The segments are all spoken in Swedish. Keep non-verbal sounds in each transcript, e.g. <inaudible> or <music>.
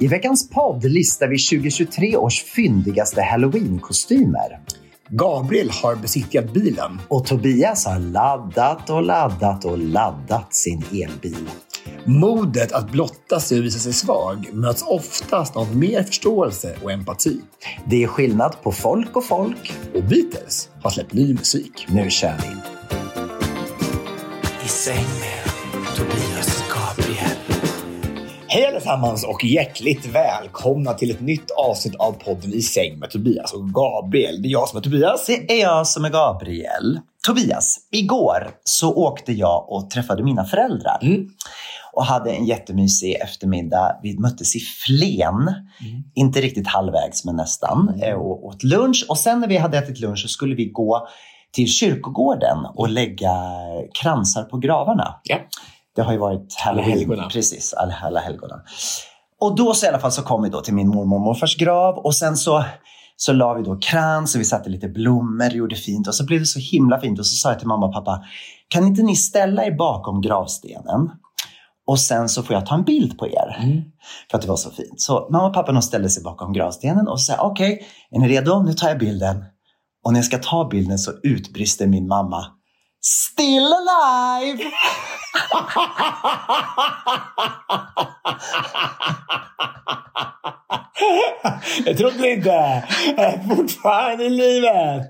I veckans podd listar vi 2023 års fyndigaste halloween-kostymer. Gabriel har besiktigat bilen. Och Tobias har laddat och laddat och laddat sin elbil. Modet att blotta sig och visa sig svag möts oftast av mer förståelse och empati. Det är skillnad på folk och folk. Och Beatles har släppt ny musik. Nu kör vi! I säng med Tobias Gabriel. Hej allesammans och hjärtligt välkomna till ett nytt avsnitt av podden I säng med Tobias och Gabriel. Det är jag som är Tobias. Det är jag som är Gabriel. Tobias, igår så åkte jag och träffade mina föräldrar. Mm. Och hade en jättemysig eftermiddag. Vi möttes i Flen. Mm. Inte riktigt halvvägs, men nästan. eh, Och åt lunch. Och sen när vi hade ätit lunch så skulle vi gå till kyrkogården och lägga kransar på gravarna. Ja. Det har ju varit halloween. Precis, alla, alla helgona. Och då så i alla fall så kom vi då till min mormor och morfars grav och sen så, så la vi då krans och vi satte lite blommor och gjorde fint och så blev det så himla fint och så sa jag till mamma och pappa, kan inte ni ställa er bakom gravstenen? Och sen så får jag ta en bild på er. För att det var så fint. Så mamma och pappa de ställde sig bakom gravstenen och sa, okej, är ni redo? Nu tar jag bilden. Och när jag ska ta bilden så utbrister min mamma, Still alive! <laughs> Jag trodde inte. Jag är fortfarande i livet.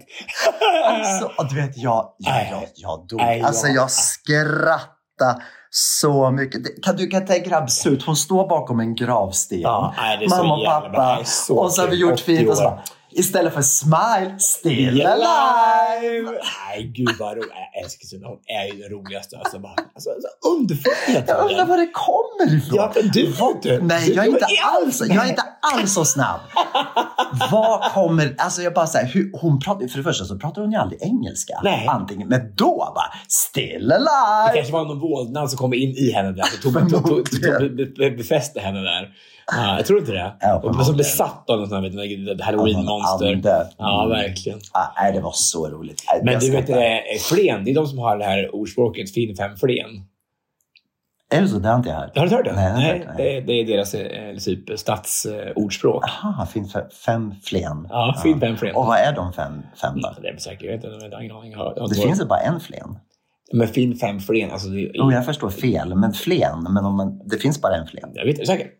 Alltså, du vet, jag, jag, jag, jag dog. Alltså jag- skrattade så mycket. Kan du kan tänka absurt, hon står bakom en gravsten. Ja, nej, Mamma och pappa. och så har vi gjort 80 fint och så bara, istället för smile, still alive. Nej, gud vad roligt. Jag älskar Kristina. Hon är ju den roligaste. Alltså, bara, alltså, så underfull Jag undrar var det kommer ifrån. Ja, men du du. Nej, Du- jag är, inte alls, jag är inte alls så snabb. Vad kommer... Alltså jag bara säger, hon pratar, för det första så pratar hon ju aldrig engelska. Nej. Antingen, men då bara, still Det alive. kanske var någon vålnad som kom in i henne där. och befäste henne där. Ja, jag tror inte det. Ja, och som besatt av något sånt här du, halloween-monster. Ja, verkligen. Nej, det var så roligt. Men jag du vet, det, Flen, det är de som har det här ordspråket fin fem Flen. Är det så? Det har inte jag hört. Har du hört det? Nej, jag Nej, hört det. det, det är deras eh, typ stadsordspråk. Aha, fin fe- fem flen. Ja, fin fem Flen. Och vad är de fem, fem då? Det är säkert, jag vet inte, jag har ingen aning. Jag jag Det finns ju bara en flen. Men fin fem Flen, alltså det, Jo, jag förstår fel, men flen. Men om man, det finns bara en flen. jag vet inte säkert.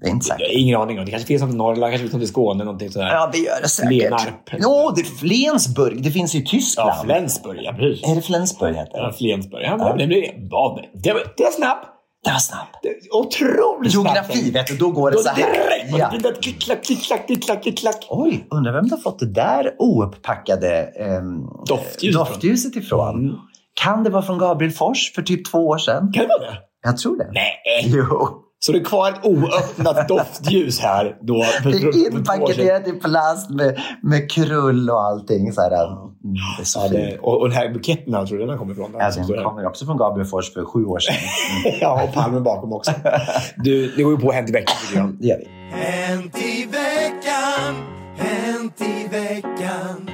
Det är inte Jag säkert. har ingen aning. om. Det kanske finns något i Norrland, kanske finns något i Skåne, någonting sådär. Ja, det gör det säkert. Flenarp. Jo, det är Flensburg. Det finns ju i Tyskland. Ja, Flensburg, ja precis. Är det Flensburg heter Ja, det? Flensburg. Ja, men det blir ja, det, var, det var snabbt. Det var snabbt. Det Otroligt snabbt. Geografi, vet du, då går det Då så här. direkt. Ja. Ja. Klick, klack, klick, klack, klick, klack, klick, klack. Oj, undrar vem du har fått det där ouppackade ehm, Doftljuset doftljuset ifrån. Mm. Kan det vara från Gabriel Fors för typ två år sedan? Kan det vara det? Jag tror det. Nej. Jo. Så det är kvar ett oöppnat <laughs> doftljus här då. För, Det är inpaketerat i plast med, med krull och allting. Så här. Mm, det är så Ja, det, och, och den här buketten, tror jag den kommer ifrån. Den Ja, som den kommer också från Gabriel Fors för sju år sedan. Mm. <laughs> Ja, och palmen bakom också. <laughs> Du, det går ju på Hänt i veckan tycker jag. Det gör vi. Hänt i veckan, hänt i veckan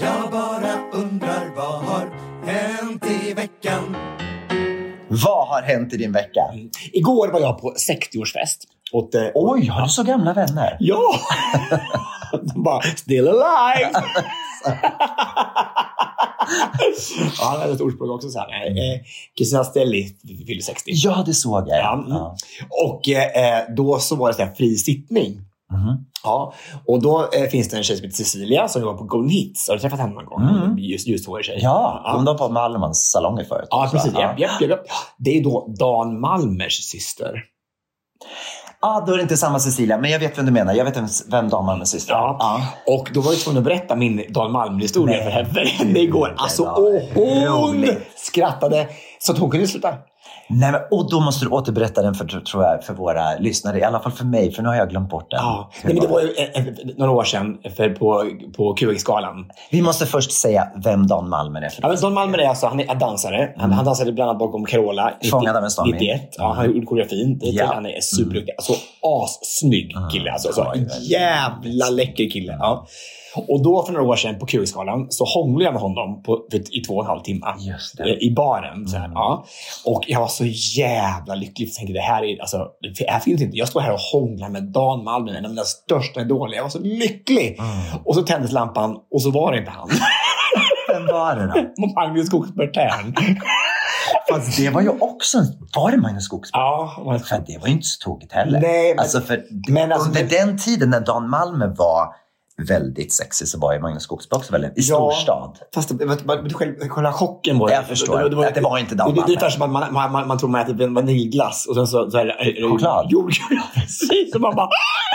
Jag bara undrar vad har hänt Vad har hänt i din vecka? Igår var jag på 60-årsfest. Åt, eh, Oj, har du så gamla vänner? Ja! De bara, still alive! <laughs> ja, han hade ett ordspråk också. Så här. Eh, Kristina Stelli fyllde 60. Ja, det såg jag. Ja, mm. Och eh, då så var det så här fri sittning. Mhm. Ja, och då eh, finns det en tjej som heter Cecilia som jobbar på Golden Hits. Har du träffat henne någon gång? Mm. Just, just hår tjej. Ja, kom de på Malmans salonger förut? Ja, också? precis. Ja. Japp, japp, japp. Det är då Dan Malmers syster. Ja, då är det inte samma Cecilia, men jag vet vem du menar. Jag vet vem, vem Dan Malmös syster är. Ja. Och då var jag tvungen att berätta min Dan Malmer-historia för henne igår. Alltså, var och hon roligt. skrattade så att hon kunde sluta. Nej, men, och då måste du återberätta den för, tror jag, för våra lyssnare. I alla fall för mig, för nu har jag glömt bort den. Ja. Nej, men det var ju eh, eh, några år sedan för på, på QX-galan. Vi måste först säga vem Dan Malmer är. Ja, men Don Malmer är alltså, han är dansare. Han, han dansade bland annat bakom Carola. 90 Fångad av en storm. 91. Ja, han gjorde koreografin. Det- Ja. Han är superduktig. Alltså assnygg kille. Alltså, Ja, så, det är väldigt jävla läcker kille. Ja. Och då för några år sedan på QX-galan så hånglade jag med honom på, i två och en halv timme. Eh, I baren. Så här, ja. Och jag var så jävla lycklig. Jag tänkte, det här, är, alltså, det här finns inte. Jag står här och hånglar med Dan Malmer, en av mina största idoler. Jag var så lycklig. Och så tändes lampan och så var det inte han. <laughs> Vem var det då? <laughs> Magnus Skogsberg. <laughs> Fast det var ju också... Var det Magnus Skogsberg? Ja, men- För det var ju inte så tokigt heller. Nej, men- alltså för men alltså- under den tiden när Dan Malmer var väldigt sexig så var ju Magnus Skogsberg också väldigt... I storstad. Fast det, själv, själva chocken var Jag förstår. Att det var inte Dan Det, det, det är ungefär som att man, man, man, man tror man äter vaniljglass och sen så, så är det... är det Choklad. Jordgubb. <laughs> Precis. Och man bara...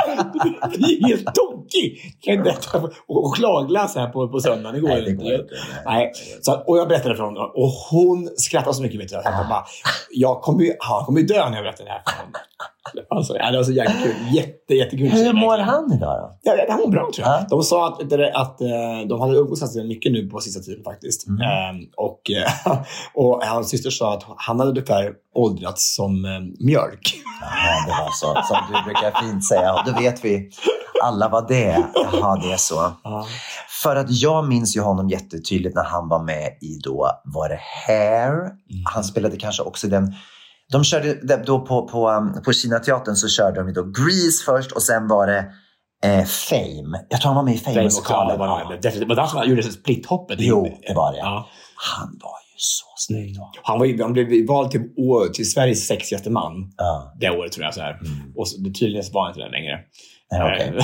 <laughs> Det är helt tokig! Äta ch- chokladglass här på, på söndagen. Det går Nej, ju det inte. går inte. Nej. Så, och jag berättade för honom och hon skrattade så mycket. Vet du. Jag, tänkte bara, jag kommer ju, han kommer ju dö när jag berättar det här för honom. Alltså, ja, det var så jäkla kul. Jätte, jättekul. Hur mår han idag då? Ja, det mår bra tror jag. Ja. De sa att, att, eh, de hade umgåtts ganska mycket nu på sista tiden faktiskt. Mm. Ehm, och, eh, <laughs> och hans syster sa att han hade ungefär åldrats som eh, mjölk. Ja, det var så. Som du brukar fint säga. Och då vet vi alla vad det är. Jaha, det är så. För att jag minns ju honom jättetydligt när han var med i då, var det Hair? Han spelade kanske också den de körde då på, på, um, på Kinateatern så körde de då Grease först och sen var det eh, Fame. Jag tror han var med i Det var, Fame-musikalen. var, var, det han som gjorde splithoppet. Jo, det var det. Ja. Han var ju så snygg då. Han, var, ju- han blev vald till, till Sveriges sexigaste man Ja, det året tror jag. Så här. Och så, det tydligen var han inte det längre. Eh,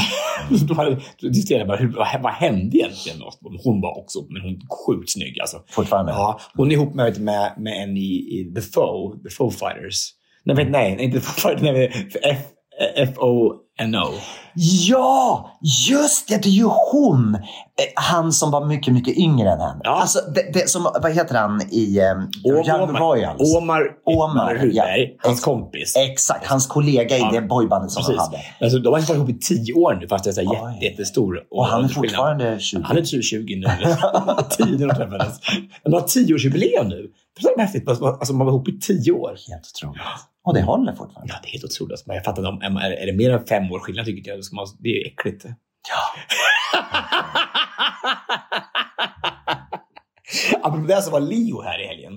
då diskuterade jag bara, hur, vad, vad hände egentligen? Hon var också men hon sjukt snygg. Alltså. Fortfarande. Ja, hon är ihop med, med, med en i, i The Foe, The Foe Fighters. Nej, vet, nej, inte The Foe Fighters, nej, F, F-O-N-O. Ja, just det! Det är ju hon! Eh, Han som var mycket, mycket yngre än henne. Ja. Alltså, det, det, som, vad heter han i um, Young Royals? Omar, Omar, Rudberg, ja. hans kompis. Exakt, hans kollega i Ja, det boybandet som Precis. han hade. Alltså, de har varit ihop i tio år nu, fast det är så här jätte, jättestor. Och han är fortfarande 20. Han är typ 20 nu. <laughs> 10 när de träffades. De har tioårsjubileum nu. Förstår du vad häftigt? Alltså, man var ihop i tio år. Helt otroligt. Och det håller fortfarande. Ja, det är helt otroligt. Alltså, men Jag fattar om- är, är det mer än fem år skillnad tycker jag, man, det är äckligt. <laughs> Apropå det så var Leo här i helgen.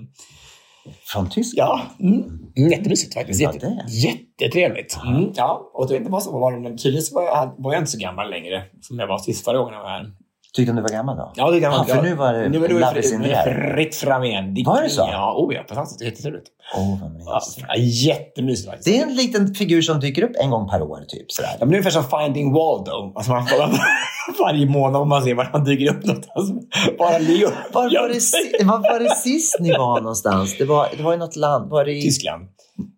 Från Tyskland? Ja, mm. jättemysigt faktiskt. Ja, Jätte, det. jättetrevligt. Mm. Ja, och jag vet inte vad som var men tydligen så var jag, var jag inte så gammal längre som jag var sist förra gången jag var här. Tyckte du var gammal då? Ja, det är gammalt. Ja, för nu var det nu, nu, nu, Love is in nu the är air. det fritt fram igen. Det- Var det så? Ja, oh ja. Fantastiskt. Jättetrevligt. Åh, vad Ja, mysigt. jättemysigt faktiskt. Det är en liten figur som dyker upp en gång per år, typ. Sådär. Ja, men det är ungefär som Finding Waldo. Alltså man, <laughs> varje månad om man ser var han dyker upp någonstans. Bara Leo. Var var, det, var var det sist ni var någonstans? Det var, det var i något land. Var det i... Tyskland.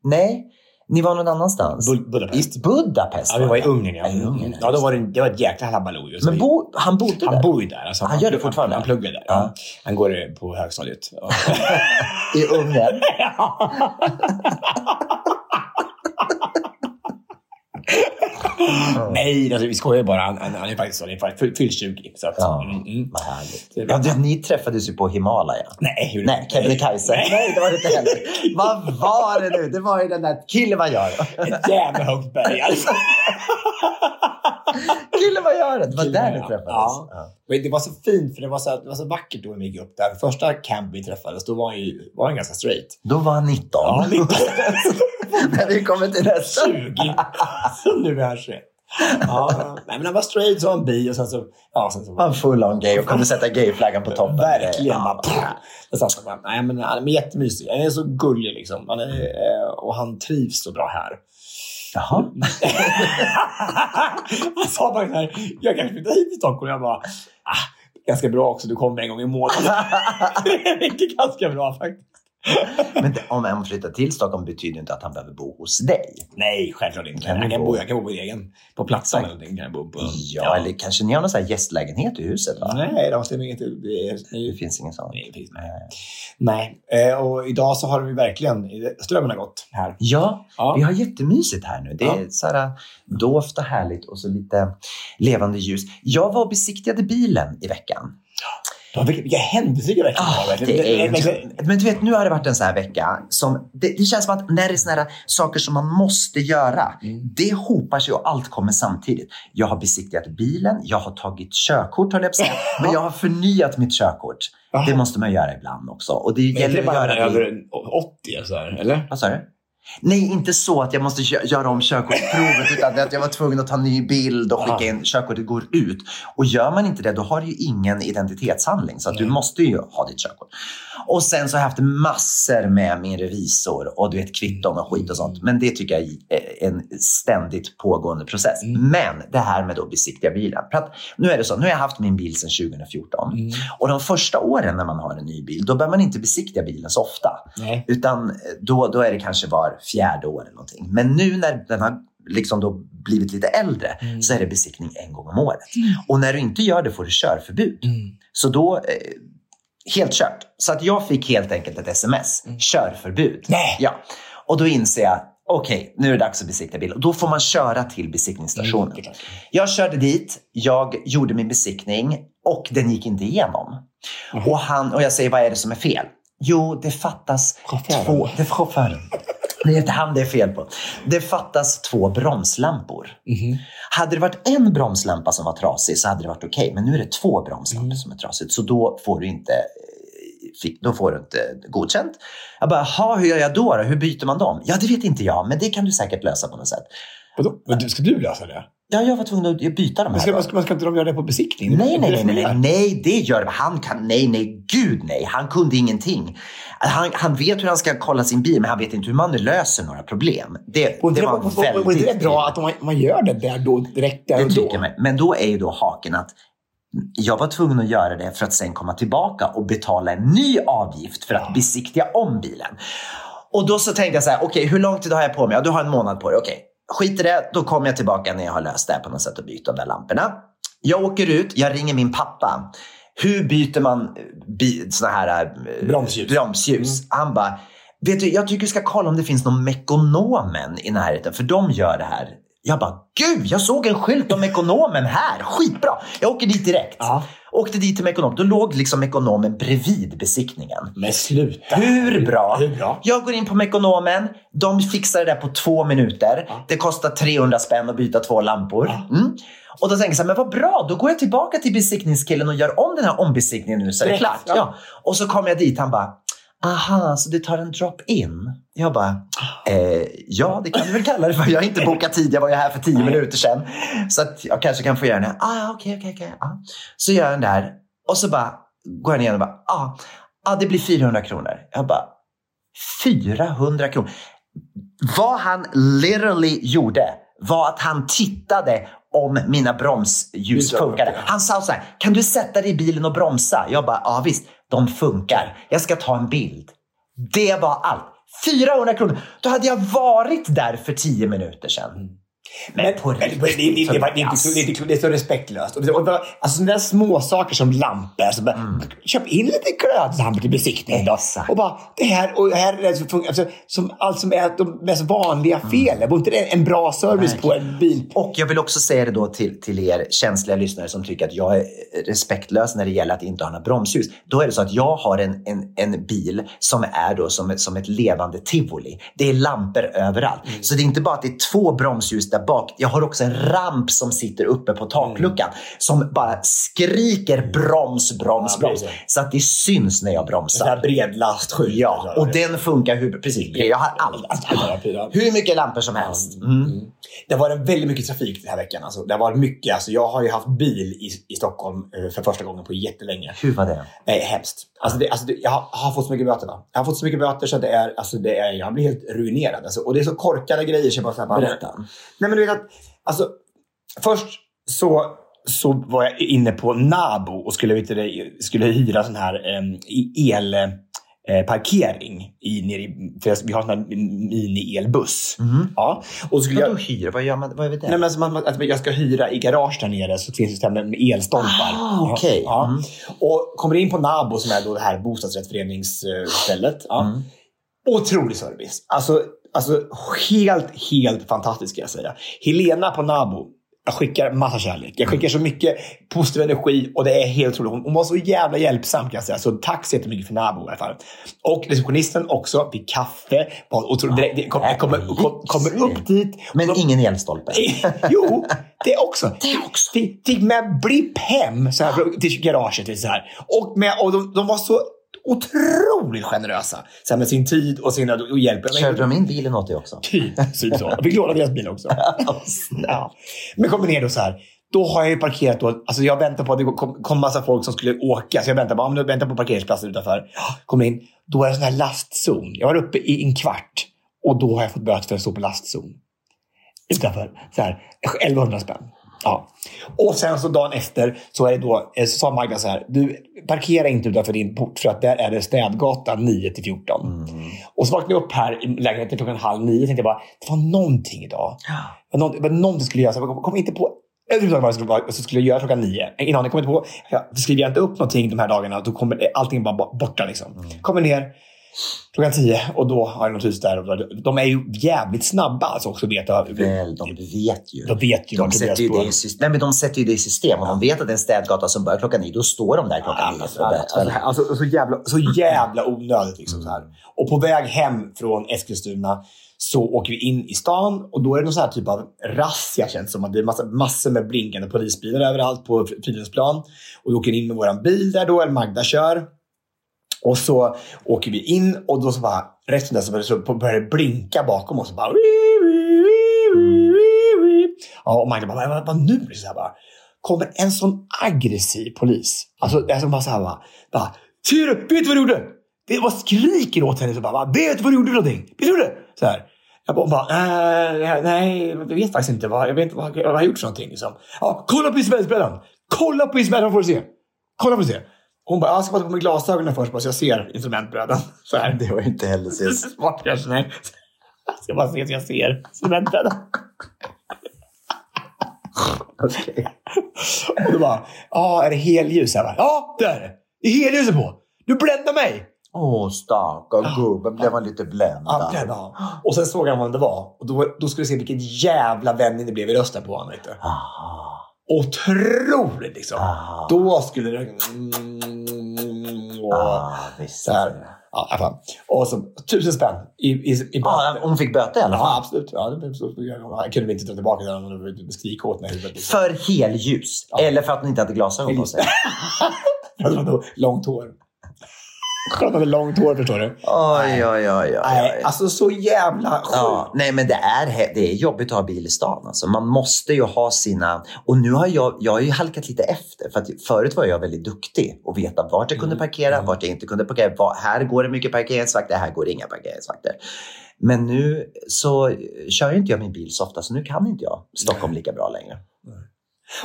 Nej, ni var någon annanstans. Bud- Budapest. I Budapest? Ja, vi var i Ungern. Ja, Ja, i Ungern, ja då var det, det var ett jäkla. Så Men bo, han bodde han där? bor ju där. Alltså, Han gör det fortfarande? Han pluggar där. Ja. Han går eh, på högstadiet. <laughs> I Ungern? <laughs> <laughs> Nej, alltså, vi skojar bara. Han, han, han är faktiskt han är faktiskt fylld 20. Så att, Ja. mm, mm. Vad härligt. Ja, du, ni träffades ju på Himalaya. Nej, hur- Nej, Kebnekaise. Nej. Nej, det var det inte heller. Vad var det nu? Det var ju den där Kilimanjaro. Ett jävla högt berg. Alltså. Kilimanjaro, det var där ni träffades. Ja. Ja. Men Det var så fint, för det var så, det var så vackert då när vi gick upp där. Första camp vi träffades, då var han, ju, var han ganska straight. Då var han 19. Ja, 19. <laughs> <laughs> När vi kommer till nästa. 20. Så nu är han 21. Ja, nej, men han var straight som en bi och sen så... Ja, sen så Han var full on gay och kunde sätta gayflaggan på toppen. Verkligen. Ja. Det satt man, nej, men han är jättemysig. Han är så gullig liksom. Han är, eh, och han trivs så bra här. Jaha. <laughs> han sa bara så här, jag kanske flyttar hit till Stockholm. Jag bara, ah, ganska bra också. Du kommer en gång i månaden. <laughs> det räcker ganska bra faktiskt. <laughs> Men om han flyttar till Stockholm betyder inte att han behöver bo hos dig. Nej, självklart inte. Kan jag, du kan bo- bo, jag kan bo på egen. På platsen eller någonting kan jag bo på. Ja, eller kanske ni har någon sån här gästlägenhet i huset? Va? Nej, det måste jag inget. Det finns ingen sån. Nej, finns Nej, eh, och idag så har vi verkligen, strömmen har gått här. Ja, Ja. vi har jättemysigt här nu. Det är Ja. så här dovt och härligt och så lite levande ljus. Jag var och besiktigade bilen i veckan. Ja, vilka, vilka händelser verkligen Ah, har. det är, men du vet, nu har det varit en sån här vecka som det, det känns som att när det är såna här saker som man måste göra, Mm. det hopar sig och allt kommer samtidigt. Jag har besiktigat bilen, jag har tagit körkort höll jag på att säga, men jag har förnyat mitt körkort. Jaha. Det måste man göra ibland också. Och det Men är gäller det att bara göra det. över 80 eller så här, eller? Vad sa du? Nej, inte så att jag måste gö- göra om körkortsprovet <laughs> utan att jag var tvungen att ta en ny bild och skicka in. Körkortet går ut. Och gör man inte det, då har du ju ingen identitetshandling. Så att du måste ju ha ditt körkort. Och sen så har jag haft massor med min revisor och du vet kvitton och skit och sånt. Men det tycker jag är en ständigt pågående process. Mm. Men det här med att besiktiga bilen. Att nu är det så, nu har jag haft min bil sedan 2014. Mm. Och de första åren när man har en ny bil, då behöver man inte besiktiga bilen så ofta. Nej. Utan eh, då, då är det kanske var fjärde år eller någonting. Men nu när den har liksom då blivit lite äldre Mm. så är det besiktning en gång om året. Och när du inte gör det får du körförbud. Mm. Så då, eh, helt kört. Så att jag fick helt enkelt ett sms. Körförbud. Mm. Nej. Ja. Och då inser jag, okej, nu är det dags att besikta bilen. Och då får man köra till besiktningsstationen. Mm. Jag körde dit, jag gjorde min besiktning och den gick inte igenom. Och, han, och jag säger, vad är det som är fel? Jo, det fattas Chauffören. två... Det chauffören. Det är inte han det är fel på. Det fattas två bromslampor. Mhm. Hade det varit en bromslampa som var trasig så hade det varit okej. Men nu är det två bromslampor Mm. som är trasigt. Så då får du inte, eh, fick, då får du inte godkänt. Jag bara, "Jaha, hur gör jag då, då? Hur byter man dem? Ja, det vet inte jag, men det kan du säkert lösa på något sätt. Vadå? Ska du lösa det? Ja, jag var tvungen att byta de här. ska, man, ska, man ska inte de göra det på besiktning? Nej, Är nej, nej, nej, nej, är? det gör han kan, nej, nej, gud nej, han kunde ingenting. Han, han vet hur han ska kolla sin bil, men han vet inte hur man löser några problem. Det, Och det det, var var, väldigt inte det bra tydligt. att man, man gör det där då, direkt där Det och då? man. Men då är ju då haken att jag var tvungen att göra det för att sen komma tillbaka och betala en ny avgift för att besiktiga om bilen. Och då så tänkte jag så här, okej, hur lång tid har jag på mig? Ja, du har en månad på dig. Okej, skit i det. Då kommer jag tillbaka när jag har löst det på något sätt och bytt de där lamporna. Jag åker ut, jag ringer min pappa. Hur byter man eh, bi- såna här eh, Bromsljus. bromsljus? Han bara, vet du, jag tycker du ska kolla om det finns någon Mekonomen i närheten, för de gör det här. Jag bara, gud, jag såg en skylt om Mekonomen här. Skitbra. Jag åker dit direkt. Ja. Åkte dit till Mekonom. Då låg liksom Mekonomen bredvid besiktningen. Men sluta! Hur bra? Hur bra? Jag går in på Mekonomen. De fixar det där på två minuter. Ja. Det kostar 300 spänn att byta två lampor. Mm. Och då tänker jag så här, men vad bra, då går jag tillbaka till besiktningskillen och gör om den här ombesiktningen nu så är det klart. ja. Ja. Och så kommer jag dit, han bara, aha, så det tar en drop-in? Jag bara, eh, ja det kan du väl kalla det för. Jag har inte bokat tid, jag var ju här för tio minuter sedan. Så att jag kanske kan få göra den. Ah, okej, okej, okej. ah. Så gör jag den där och så bara går jag ner och bara, ah, ah, det blir 400 kronor. Jag bara, 400 kronor. Vad han literally gjorde var att han tittade om mina bromsljus funkade. Han sa så här, kan du sätta dig i bilen och bromsa? Jag bara, ja visst, de funkar. Jag ska ta en bild. Det var allt. 400 kronor. Då hade jag varit där för 10 minuter sedan. Mm. Men, Men, på men, det, det, riktigt, det, var- det, är så- det, är inte- det är så respektlöst. Och och, alltså sådana små saker som lampor. Så bara, Mm. Köp in lite glödlampor till besiktning då. Exakt. Och bara, det här och här är det som. Alltså, som, allt som är de mest vanliga felen. Var inte det en bra service på en bil? Och jag vill också säga det då till, till er känsliga lyssnare som tycker att jag är respektlös när det gäller att inte ha några bromsljus. Då är det så att jag har en, en, en bil som är då som som ett levande tivoli. Det är lampor överallt. Så det är inte bara att det är två bromsljus där där bak. Jag har också en ramp som sitter uppe på takluckan som bara skriker broms, broms, Ja, broms. Så att det syns när jag bromsar. här bred lastskylt. Ja, och den funkar hur... Precis, jag har allt. Hur mycket lampor som helst. Mm. Det har varit väldigt mycket trafik den här veckan. Alltså, det har varit mycket. Alltså, jag har ju haft bil i, i Stockholm eh, för första gången på jättelänge. Hur var det? Är hemskt. Alltså det, alltså det, jag har, har fått så mycket böter. Va? Jag har fått så mycket böter så att det är, alltså det är, jag blir helt ruinerad. Alltså, och det är så korkade grejer. Så jag bara, så här, bara, Berätta. Nej, men du vet att, alltså, först så, så var jag inne på Nabo och skulle, vet du, skulle hyra sån här um, el... Eh, parkering i, nere i, för vi har en mini-elbuss. Ja. Och skulle Vadå jag, hyr? Vad gör man? Vad är det? Nej, men alltså man, att jag ska hyra i garage där nere så finns det ställen med elstolpar. Ah, okej. Ja. Mm. Och kommer in på Nabo som är då det här bostadsrättsföreningsstället. Ja. Mm. Otrolig service. Alltså, alltså helt, helt fantastiskt ska jag säga. Helena på Nabo. Jag skickar massa kärlek. Jag skickar så mycket positiv energi och det är helt otroligt. Hon, hon var så jävla hjälpsam kan jag säga. Så tack så jättemycket för Nabo i alla fall. Och receptionisten också. Fick kaffe. Otroligt. Det, det kom, kommer, kom, kommer upp dit. Men och de- ingen elstolpe? jo, det också. Det också. Fick, fick med blipp hem så här, till garaget. Så här. Och, med, och de, de var så otroligt generösa så här, med sin tid och, sin, och hjälp. Körde de in bilen åt dig också? Typ, typ så. Jag <laughs> fick låna deras bil också. ja. Men kommer ner då så här. Då har jag ju parkerat då. Alltså jag väntar på att det kom, kom massa folk som skulle åka. Så jag väntar, bara, väntar på parkeringsplatsen utanför. Kommer in. Då är det sån här lastzon. Jag var uppe i en kvart. Och då har jag fått böter för att stå på lastzon. Utanför. Så här, 1100 spänn. Ja. Och sen så dagen efter så, är det då, eh, så sa Magda så här. Du, parkera inte utanför din port för att där är det städgatan 9 till 14. Och så vaknade jag upp här i lägenheten klockan halv nio och tänkte bara, det var någonting idag. Var någonting, någonting skulle jag göra. Så jag kom, inte på överhuvudtaget vad jag skulle, vad jag skulle göra klockan nio. Ingen aning. Kom inte på. Jag, skriver jag inte upp någonting de här dagarna, då kommer allting bara bo- borta. Liksom. Kommer ner klockan tio och då har jag hus där. De är ju jävligt snabba alltså också. Vet jag. Väl, de vet ju. De vet ju De sätter, ju det i system. Nej, men de sätter ju det i system. Och de vet att det är en städgata som börjar klockan nio. Då står de där klockan nio. att Alltså, böta. alltså, så, jävla, så jävla onödigt. Liksom, så här. Och på väg hem från Eskilstuna så åker vi in i stan och då är det någon sån här typ av razzia känns som. Att det är massa, massor med blinkande polisbilar överallt på Fridhemsplan. Och vi åker in med våran bil där då, eller Magda kör. Och så åker vi in och då så bara, resten där så börjar, så börjar det blinka bakom oss. Och bara, Ja, och Magda bara, vad, vad, nu? Så här bara, kommer en sån aggressiv polis. Alltså, det som bara så här bara, bara Ser du? Vet du vad du gjorde? Det var skriker åt henne. Så bara, vet du vad du gjorde någonting? Vet du vad du gjorde? Så här. Jag bara, bara äh, nej, jag vet faktiskt inte. Vad, jag vet inte vad, vad jag har gjort för någonting. Liksom. Ja, kolla på instrumentbrädan! Kolla på instrumentbrädan får du se. Kolla får du se. Hon bara, jag ska bara ta på mig glasögonen först bara så jag ser instrumentbrädan. Så här. Det var ju inte heller så <laughs> Smart kanske, nej. Jag ska bara se så jag ser instrumentbrädan. <laughs> Okej. Och då bara, ja, är det helljus? Jag bara, ja, det är det. Det är helljuset på. Du bländar mig. Åh, stackars gubben. Blev man lite Ja, bländad? ja. Och sen såg han vad det var. Och då, då skulle du se vilken jävla vändning det blev i rösten på honom. Du. Otroligt liksom. Ah. Då skulle det... Mm, och, Ah, visst. så här. Ja, fall. Och så tusen spänn i, i, i Ah, hon fick böter i alla Ja, fall. absolut. Ja, det så. Jag kunde inte ta tillbaka den. Hon hade skrika åt. Liksom. För helljus. Eller för att hon inte hade glasögon på sig. <laughs> För att hon hade långt hår. För att hon hade långt hår, förstår du. Oj, oj, oj, oj. Nej, alltså så jävla sjukt. Ja, nej men det är, det är jobbigt att ha bil i stan. Alltså. Man måste ju ha sina... Och nu har jag, jag har ju halkat lite efter. För att förut var jag väldigt duktig och veta vart jag kunde parkera, vart jag inte kunde parkera. Var, här går det mycket parkeringsvakter, här går det inga parkeringsvakter. Men nu så kör inte jag min bil så ofta, så nu kan inte jag Stockholm lika bra längre.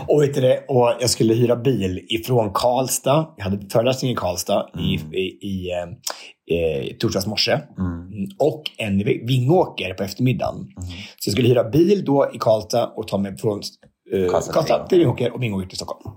Och, vet du och jag skulle hyra bil ifrån Karlstad. Jag hade föreläsning i Karlstad i, i, i eh, eh, torsdags morse. Mm. Och en i Vingåker på eftermiddagen. Så jag skulle hyra bil då i Karlstad och ta mig från eh, Karlstad till Karlstad till Vingåker och Vingåker till Stockholm.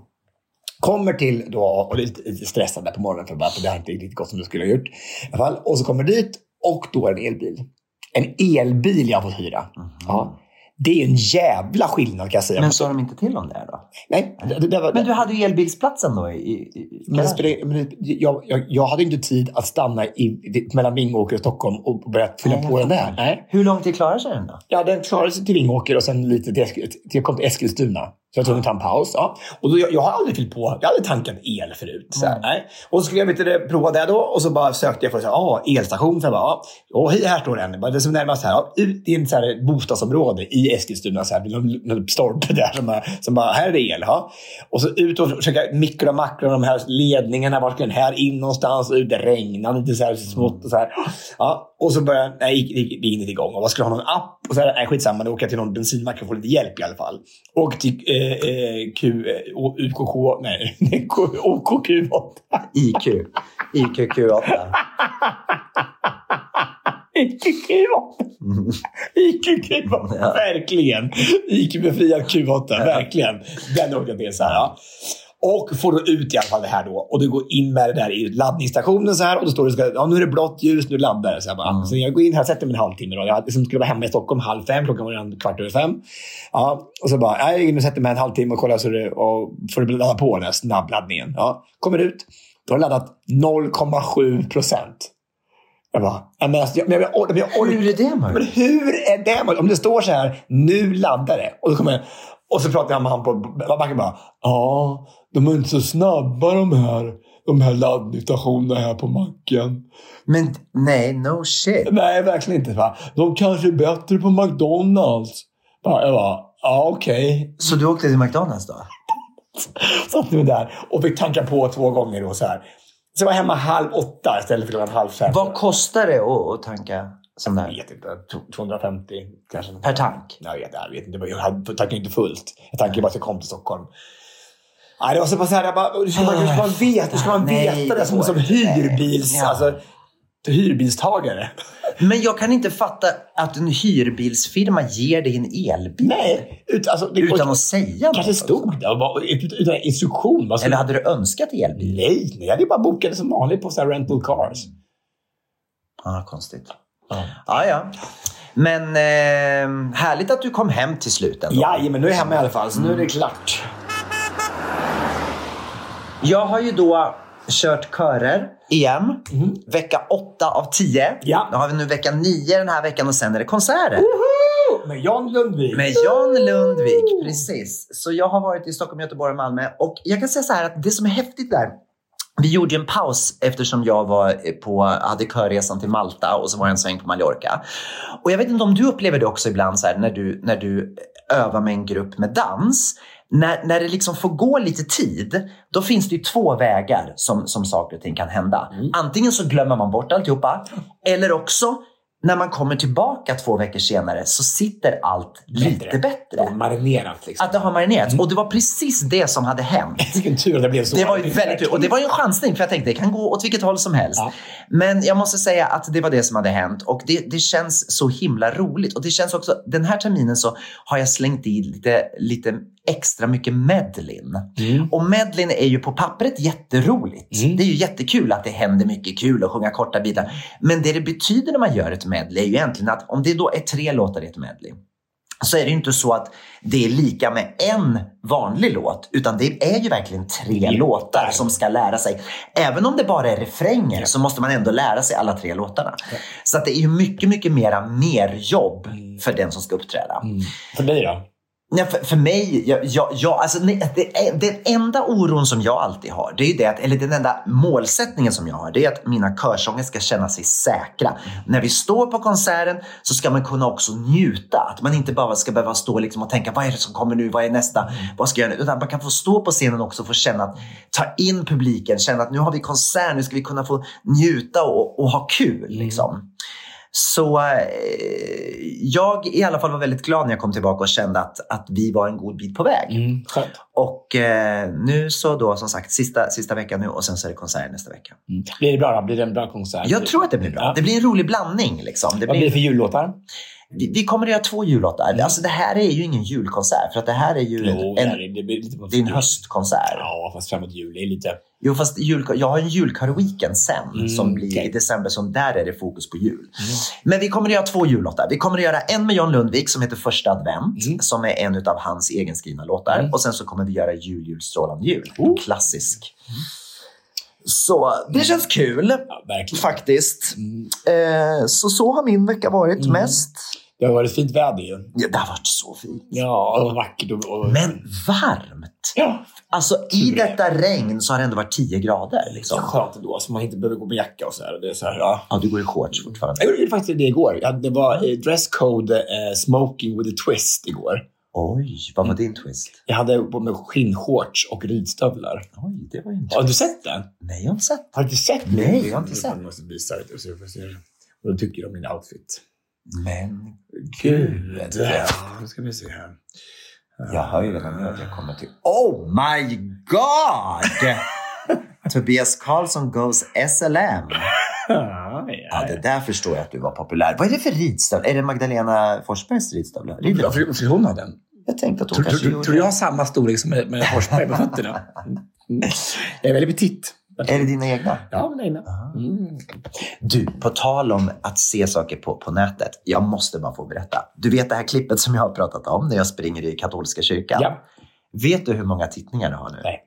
Kommer till då, och det är lite, stressad där på morgonen för för det har inte riktigt gått som det skulle ha gjort. I alla fall. Och så kommer dit och då är det en elbil. En elbil jag har fått hyra. Ja. Det är en jävla skillnad kan jag säga. Men sa de inte till om det då? Nej, det, det var, Men du hade ju elbilsplatsen då i, i, Men men jag, jag, jag hade inte tid att stanna i, mellan Vingåker och Stockholm och börja fylla Nej, på den där. Nej. Hur tid klarar sig den då? Ja, den klarade sig till Vingåker och sen lite till, till kom till Eskilstuna. Så jag tog en ta en paus. Ja. Och då, jag, jag har aldrig fyllt på, jag har aldrig tankat el förut. Så här, nej. Och så skulle jag vet, prova det då och så bara sökte jag för så här, ah, elstation. Så jag bara, ja, oh, här står den. Bara, Det som är närmast här, ja, ut i en så här, bostadsområde i Eskilstuna. Så här, någon, stolpe där som bara, som bara, här är det el. Ja. Och så ut och försöka mikro och makro de här ledningarna. Var ska den här in någonstans? Och ut, det regnade lite så här smått. Och, så här. Ja. Och så började, nej, gick, gick, inte igång. Och vad skulle ha någon app? Och så här, nej, skitsamma, då åker jag till någon bensinmack och får lite hjälp i alla fall. Och till eh, eh, Q, eh, O- UKK, nej, OKQ8. IQ. IQQ8. IQQ8. IQQ8, Ja. verkligen. IQ-befriad Q8, verkligen. Den åkte jag till så här. Ja. Och får då ut i alla fall det här då. Och du går in med det där i laddningsstationen så här. Och då står det ja nu är det blått ljus, nu laddar det. Så, jag bara, så jag går in här och sätter mig en halvtimme. Då. Jag liksom skulle vara hemma i Stockholm halv fem, klockan var redan kvart över fem. Ja, och så bara, jag in och sätter mig en halvtimme och kollar så det, och får det ladda på den här snabbladdningen. Ja, kommer ut, då har det laddat 0,7 procent. Jag bara, men alltså, jag, men jag, jag, men jag, Hur är det men möjligt? hur är det möjligt? Om det står så här, nu laddar det. Och, så kommer jag, och så pratar jag med han på backen bara, ja, de är inte så snabba de här, de här laddningsstationerna här på macken. Men nej, no shit. Nej, verkligen inte. Va? De kanske är bättre på McDonalds. Bara, Jag bara, ja okej. Så du åkte till McDonalds då? <laughs> Satt mig där och fick tanka på två gånger. Då, så här. Så jag var hemma halv åtta istället för klockan halv fem. Vad kostar det att, tanka sån Jag där? vet inte. 250 kanske. Per tank? Jag vet, jag vet inte. Jag tankade inte fullt. Jag tankade bara att jag kom till Stockholm. Nej, det var så pass här, jag bara, hur ska man, hur ska man veta, hur ska man Nej, veta det det som, som hyrbils, Ja. alltså, hyrbilstagare? Men jag kan inte fatta att en hyrbilsfirma ger dig en elbil. Nej, ut, alltså, det, Utan att säga kanske något. stod det. och bara- ut- Utan instruktion. Alltså, Eller hade du önskat elbil? Nej, nej, jag hade bara bokat det som vanligt på så här rental cars. Ja, konstigt. Ja, ja. Men eh, härligt att du kom hem till slut ändå. Ja, men nu är jag hemma i alla fall, så nu är det klart. Jag har ju då kört körer igen. Vecka 8 av 10. Mhm. Ja. Då har vi nu vecka 9 den här veckan och sen är det konserter. Med Jan Lundvik. Med Jan Lundvik, precis. Så jag har varit i Stockholm, Göteborg och Malmö. Och jag kan säga så här att det som är häftigt där, vi gjorde en paus eftersom jag var på, hade körresan till Malta och så var jag en sväng på Mallorca. Och jag vet inte om du upplever det också ibland så här, när du, när du övar med en grupp med dans. När, när det liksom får gå lite tid, då finns det ju två vägar som, som saker och ting kan hända. Antingen så glömmer man bort alltihopa, eller också när man kommer tillbaka två veckor senare så sitter allt lite bättre. Marinerat liksom. Att det har marinerats. Och det var precis det som hade hänt. <laughs> Vilken tur att det blev så. Det var ju väldigt tur. Och det var ju en chansning för jag tänkte det kan gå åt vilket håll som helst. Ja. Men jag måste säga att det var det som hade hänt och det, det känns så himla roligt. Och det känns också, den här terminen så har jag slängt i lite, lite extra mycket medlin. Och medlin är ju på pappret jätteroligt. Det är ju jättekul att det händer mycket kul och sjunga korta bitar. Men det det betyder när man gör ett medley är ju egentligen att om det då är tre låtar i ett medley så är det ju inte så att det är lika med en vanlig låt, utan det är ju verkligen tre låtar som ska lära sig. Även om det bara är refränger så måste man ändå lära sig alla tre låtarna. Så att det är ju mycket, mycket mera merjobb för den som ska uppträda. För dig då? Nej, för, för mig, jag, jag, jag, alltså, nej, det, den enda oron som jag alltid har, det är ju det att, eller den enda målsättningen som jag har, det är att mina körsånger ska känna sig säkra. När vi står på konserten så ska man kunna också njuta. Att man inte bara ska behöva stå liksom och tänka, vad är det som kommer nu, vad är nästa, vad ska jag göra nu? Utan man kan få stå på scenen också och få känna att, ta in publiken, känna att nu har vi konsert, nu ska vi kunna få njuta och, och ha kul. Liksom. Så eh, jag i alla fall var väldigt glad när jag kom tillbaka och kände att, att vi var en god bit på väg. Mm. Och eh, nu så då som sagt sista, sista veckan nu och sen så är det konsert nästa vecka. Mm. Blir det bra då? Blir det en bra konsert? Jag tror att det blir bra. Ja. Det blir en rolig blandning. Liksom. Det Vad blir det för jullåtar? Vi, vi kommer att göra två jullåtar. Alltså det här är ju ingen julkonsert för att det här är ju Jo, en, är, det blir lite det är en höstkonsert. Ja, fast framåt jul. Är lite... Jo, fast jul, jag har en julkör-weekend sen Mm, som blir okej. i december, som där är det fokus på jul. Men vi kommer att göra två jullåtar. Vi kommer att göra en med John Lundvik som heter Första advent, Mm. som är en av hans egenskrivna låtar. Mm. Och sen så kommer vi göra Jul, jul, strålande jul. En klassisk. Så det känns kul. Ja. Faktiskt. Mm. Eh, så så har min vecka varit Mm. mest. Det har varit fint väder ju. Ja, det har varit så fint. Ja, och vackert. Och, och... Men varmt. Ja, Alltså i detta regn så har det ändå varit 10 grader. Liksom. skönt ändå. Så man inte behöver gå med jacka och så här. Det är så här ja. Ja, du går i shorts fortfarande. Jag gjorde faktiskt det igår. Ja, det var eh, dresscode eh, smoking with a twist igår. Oj, vad var din twist? Jag hade på mig skinnshorts och ridstövlar. Oj, det var ju. Har du sett den? Nej, jag har inte sett. Har du inte sett? Nej, jag har inte sett. Jag måste visa det får se. Vad du tycker om min outfit. Men Gud. Ja, nu ska vi se här. jag hör ju redan nu att jag kommer till... Oh my god! <laughs> Tobias Karlsson goes SLM. <laughs> Ja, Ja, det där förstår jag att du var populär. Vad är det för ridstövlar? Är det Magdalena Forsbergs ridstövlar? Rider hon? Varför skulle hon ha den? Jag tänkte att hon Tror kanske tror- tror du jag har samma storlek som med, med Forsberg på fötterna? Mm. Jag är väldigt petit. Är det dina egna? Ja, men egna. Mm. Du, på tal om att se saker på, på nätet. Jag måste bara få berätta. Du vet det här klippet som jag har pratat om när jag springer i katolska kyrkan? Ja. Vet du hur många tittningar det har nu? Nej.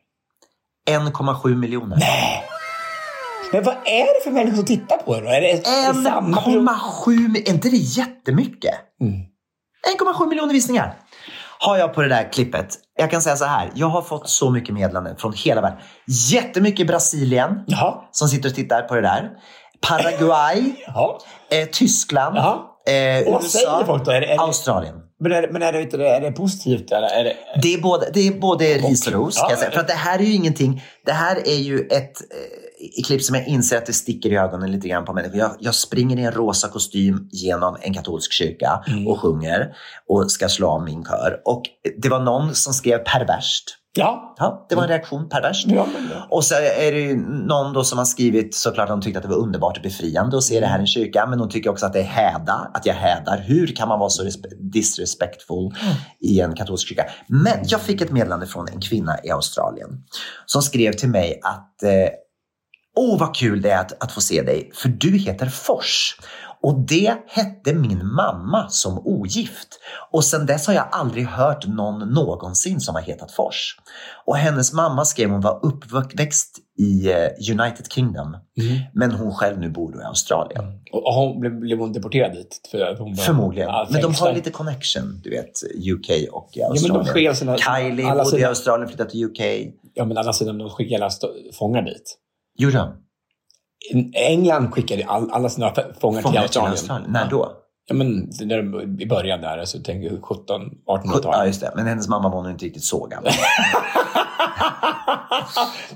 1,7 miljoner. Nej. Men vad är det för människor som tittar på då? Är det, det samma person? 1,7 miljoner. Är inte det jättemycket? Mm. 1,7 miljoner visningar har jag på det där klippet. Jag kan säga så här. Jag har fått så mycket meddelanden från hela världen. Jättemycket Brasilien Jaha. som sitter och tittar på det där. Paraguay, <laughs> eh, Tyskland, eh, Och folk då? Är det, är det, Australien. men är, men är det, inte är det positivt eller? Är det, Det är både, det är både ris och ros. För att det här är ju ingenting. Det här är ju ett eh, klipp som jag inser att det sticker i ögonen lite grann på människor. Jag, jag springer i en rosa kostym genom en katolsk kyrka Mm. och sjunger och ska slå av min kör. Och det var någon som skrev perverst. ja. Ja, det var en reaktion, perverst. Ja. Och så är det någon då som har skrivit såklart de tyckte att det var underbart och befriande att se det här i en kyrka. Men de tycker också att det är häda, att jag hädar. Hur kan man vara så respe- disrespectful i en katolsk kyrka? Men jag fick ett meddelande från en kvinna i Australien som skrev till mig att eh, Åh, vad kul det är att, att få se dig, för du heter Fors. Och det hette min mamma som ogift. Och sen dess har jag aldrig hört någon någonsin som har hetat Fors. Och hennes mamma skrev hon var uppväxt i eh, United Kingdom. Men hon själv nu bor då i Australien. Och och hon, blev, blev hon deporterad dit? För hon var, Förmodligen. Ja, men de har lite connection, du vet, UK och Ja, Australien. skickar sina, Kylie alla bodde i Australien, flyttade till UK. Ja, men alla sidan, de skickar alla fångar dit. Gjorde de? England skickade all, alla sina fångar Fångar till Australien. Australien. När då? Ja, men där, i början där, så tänker jag 17, 1800-tal. Ja, just det. Men hennes mamma var nog inte riktigt så gammal.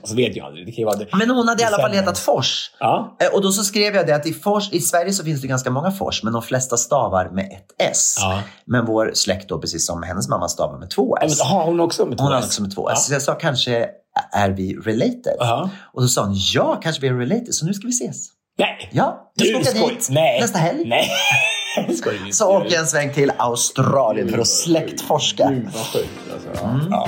Och <laughs> så vet jag aldrig. Det kan ju vara det. Men hon hade i alla fall hetat Fors. Ja. Eh, Och då så skrev jag det att i, Fors, i Sverige så finns det ganska många Fors, men de flesta stavar med ett S. Ja. Men vår släkt då, precis som hennes mamma stavar med två Ja, S. men, har hon också med två Hon har S? också med två Ja. S. Så jag sa kanske, är vi related? Ja. Och då sa hon, ja, kanske vi är related, så nu ska vi ses. Nej! Ja, jag ska åka dit Nej. nästa helg. Nej. <laughs> Så åker jag en sväng till Australien för att släktforska. Gud vad sjukt. Alltså. Ja. Ja.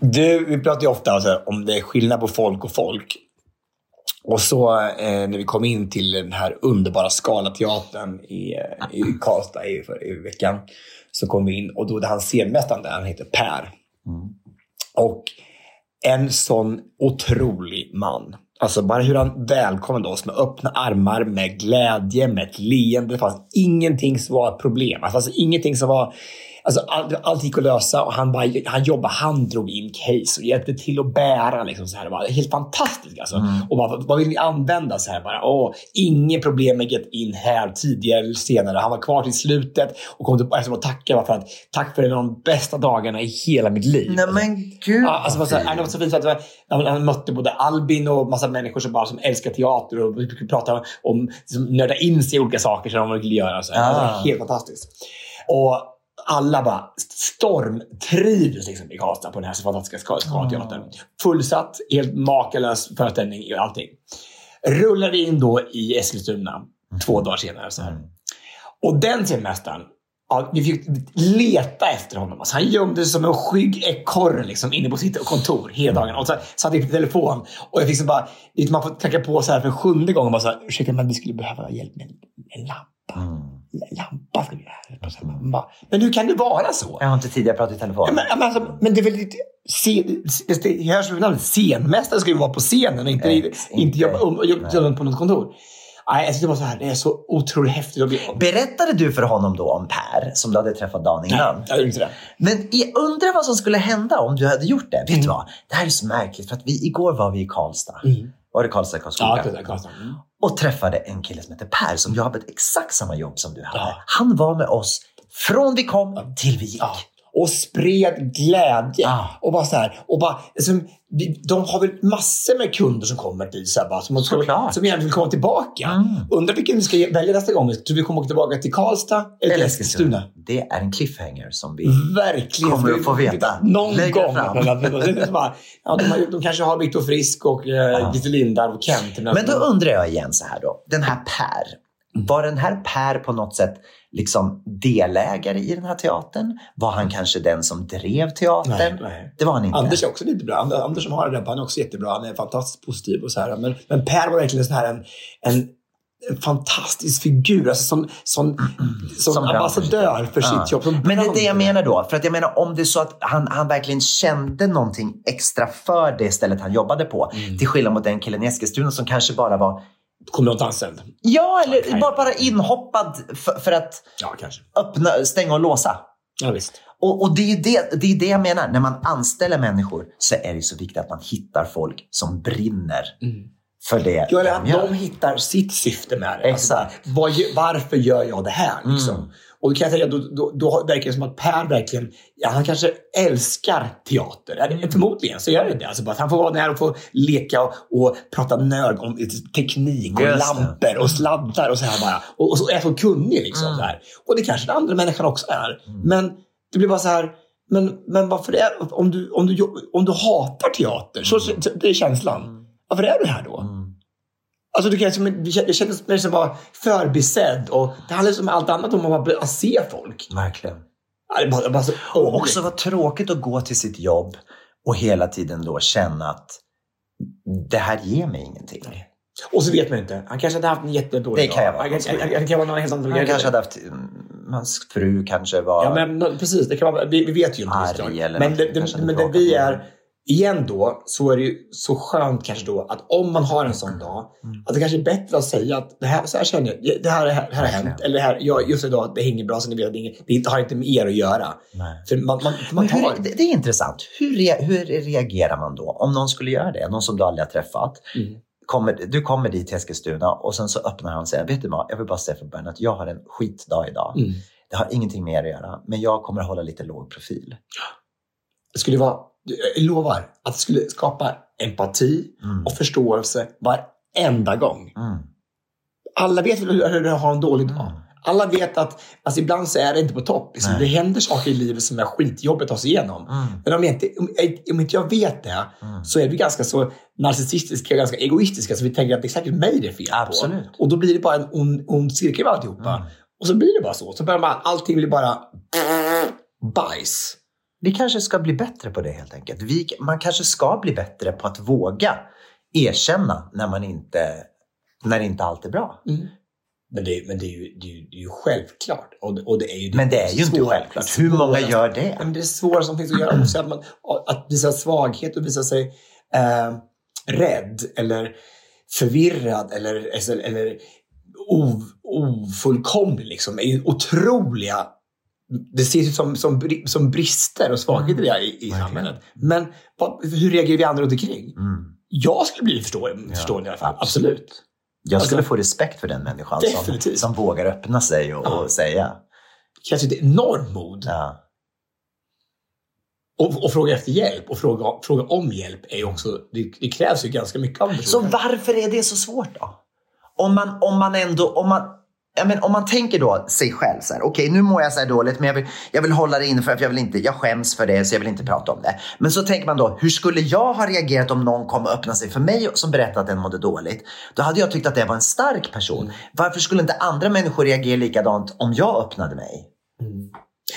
Du, vi pratar ju ofta så här, om det är skillnad på folk och folk. Och så eh, när vi kom in till den här underbara Scalateatern i, eh, i Karlstad i, för, i veckan. Så kom vi in och då han scenmästaren där, han heter Per. Och en sån otrolig man. Alltså bara hur han välkomnade oss med öppna armar, med glädje, med ett leende. Det fanns ingenting som var ett problem. Det fanns ingenting som var... Alltså all, allt gick att lösa och han, bara, han jobbade, han drog in case och hjälpte till att bära. Liksom, så här. Det var helt fantastiskt. Alltså. Och vad, vad vill ni använda? Så här, bara, åh, inget problem med get in här tidigare eller senare. Han var kvar till slutet och kom tillbaka och tackade för att tack för en av de bästa dagarna i hela mitt liv. Nej men gud Ja, alltså, det var så, fint att han, han mötte både Albin och massa människor som bara som älskar teater och vi fick prata om, liksom, nörda in sig i olika saker som de ville göra. Så här. Ah. Alltså, helt fantastiskt. Och alla bara stormtrivdes liksom i Karlstad på den här så fantastiska Scalateatern. Fullsatt, helt makalös föreställning i allting. Rullade in då i Eskilstuna två dagar senare. Så här. Och den scenmästaren, ja, vi fick leta efter honom. Alltså, han gömde sig som en skygg ekorre liksom, inne på sitt kontor hela dagen. Och så satt i telefon. Och jag fick så bara, man får tacka på så här för sjunde gången. Bara så här, Ursäkta, men vi skulle behöva hjälp med en, en lampa. Lampa skulle vi bara, Men hur kan det vara så? Jag har inte tidigare pratat i telefon. Ja, men, men, alltså, men det är väl lite... Scen, det hörs väl namnet. Scenmästare ska ju vara på scenen och inte, Ex, inte, inte. jobba, um, jobba på något kontor. Nej, jag det var så här. Det är så otroligt häftigt. att bli- Berättade du för honom då om Per som du hade träffat dagen innan? Nej, jag gjorde inte det. Men undrar vad som skulle hända om du hade gjort det. Vet Mm. du vad? Det här är så märkligt för att vi, igår var vi i Karlstad. Var det Karlstad, Karlskoga? Ja, där Karlstad. Mm. och träffade en kille som heter Per som jobbade exakt samma jobb som du hade. Ja. Han var med oss från vi kom till vi gick. Ja. Och spred glädje. Ja. Och bara så här. Och bara, liksom, de har väl massor med kunder som kommer dit så här, bara, som, Såklart. som gärna vill komma tillbaka. Mm. Undrar vilken vi ska välja nästa gång. Tror vi kommer åka tillbaka till Karlstad eller till Eskilstuna? Det är en cliffhanger som vi... Verkligen. Kommer att få veta. Någon Lägga gång. bara, ja, de, de kanske har Viktor Frisk och eh, Lite Lindar och Kent. Men då undrar jag igen så här då. Den här Per. Var den här Per på något sätt liksom delägare i den här teatern? Var han kanske den som drev teatern? Nej, nej. Det var han inte. Anders är också lite bra. And- Anders som har där, han är också jättebra. Han är fantastiskt positiv och så här. Men, men Per var verkligen så här en, en, en fantastisk figur. Alltså som, som, som, Som ambassadör för Ja. sitt jobb. Som Men det är det jag menar då. För att jag menar om det är så att han, han verkligen kände någonting extra för det stället han jobbade på. Mm. Till skillnad mot den killen i Eskilstuna som kanske bara var Kommunalanställd. Ja, eller Okej. bara, bara inhoppad för, för att Ja, öppna, stänga och låsa. Ja, visst. Och, och det, är det, det är det jag menar. När man anställer människor så är det så viktigt att man hittar folk som brinner för det Ja, eller de att de hittar sitt syfte med det. Alltså, Exakt. vad, gö- varför gör jag det här? Liksom? Mm. Och då kan jag säga, då, då, då verkar det som att Per verkligen, ja, han kanske älskar teater. Det- Förmodligen så gör det det. Alltså bara att han får vara där och få leka och, och prata nörd om teknik och Just lampor och sladdar och så här bara. Och, och så är så kunnig liksom. Mm. Så här. Och det kanske den andra människan också är. Men det blir bara så här, men, men varför är, om, du, om, du, om du hatar teater, så, så det är känslan. Varför är du här då? Alltså, du kan, som, det kändes mer som bara förbisedd. Och det handlar som allt annat om att bara se folk. Verkligen. Ja, det bara, bara så Och också vad tråkigt att gå till sitt jobb och hela tiden då känna att det här ger mig ingenting. Och så vet man inte. Han kanske hade haft en jättedålig Det kan jag dag. vara. Han, kan- han, han kan vara någon helt annan Han kanske hade haft, hans fru kanske var... Ja, men precis. Det kan vara, vi, vi vet ju inte. Arg eller men det, det, men det vi är. Igen då, så är det ju så skönt kanske då att om man har en sån dag, Mm. att det kanske är bättre att säga att det här, så här känner jag, det här, det här, det här har hänt. Eller det här, jag, just idag, det hänger bra så ni vet, det, har inte med er att göra. Nej. För man, man, man tar... hur, det, det är intressant. Hur, hur reagerar man då om någon skulle göra det? Någon som du aldrig har träffat. Mm. kommer, du kommer dit till Eskilstuna och sen så öppnar han och säger, vet du vad, jag vill bara säga från början att jag har en skitdag idag. Mm. Det har ingenting med er att göra, men jag kommer hålla lite låg profil. Det skulle vara, jag lovar, att det skulle skapa empati Mm. och förståelse varenda gång. Mm. Alla vet hur det har en dålig dag. Mm. Alla vet att alltså ibland så är det inte på topp. Liksom, det händer saker i livet som är skitjobbigt att ta sig igenom. Mm. Men om, jag inte, om, om inte jag vet det Mm. så är vi ganska så narcissistiska och ganska egoistiska så vi tänker att det är säkert mig det är fel Absolut. på. Och då blir det bara en ond, ond cirkel av alltihopa. Och så blir det bara så. Så börjar man, allting blir bara bajs. Vi kanske ska bli bättre på det helt enkelt. Vi, man kanske ska bli bättre på att våga erkänna när man inte, när inte allt är bra. Men, det, men det, är ju, det, är ju, det är ju självklart. Och, det- och det är ju, Men det är ju inte självklart. Hur många gör det? Men det är svåra som finns att göra också. Att, man, att visa svaghet och visa sig eh, rädd eller förvirrad eller, eller, eller ofullkomlig liksom, är ju otroliga det ses ju som, som, som brister och svagheter i, i Verkligen. samhället. Men vad, hur reagerar vi andra runt omkring? Mm. Jag skulle bli förstå, förstående i alla fall. Absolut. Jag skulle Alltså- få respekt för den människan som, som vågar öppna sig och, Ja. och säga. Det krävs ett enormt mod. Ja. Och, och fråga efter hjälp och fråga, fråga om hjälp är också, det, det krävs ju ganska mycket av en Så varför är det så svårt då? Om man, om man ändå, om man, ja, men om man tänker då sig själv så här, okej nu mår jag så här dåligt men jag vill, jag vill hålla det inne för att jag vill inte, jag skäms för det så jag vill inte prata om det. Men så tänker man då, hur skulle jag ha reagerat om någon kom och öppnade sig för mig som berättade att den mådde dåligt? Då hade jag tyckt att det var en stark person. Varför skulle inte andra människor reagera likadant om jag öppnade mig?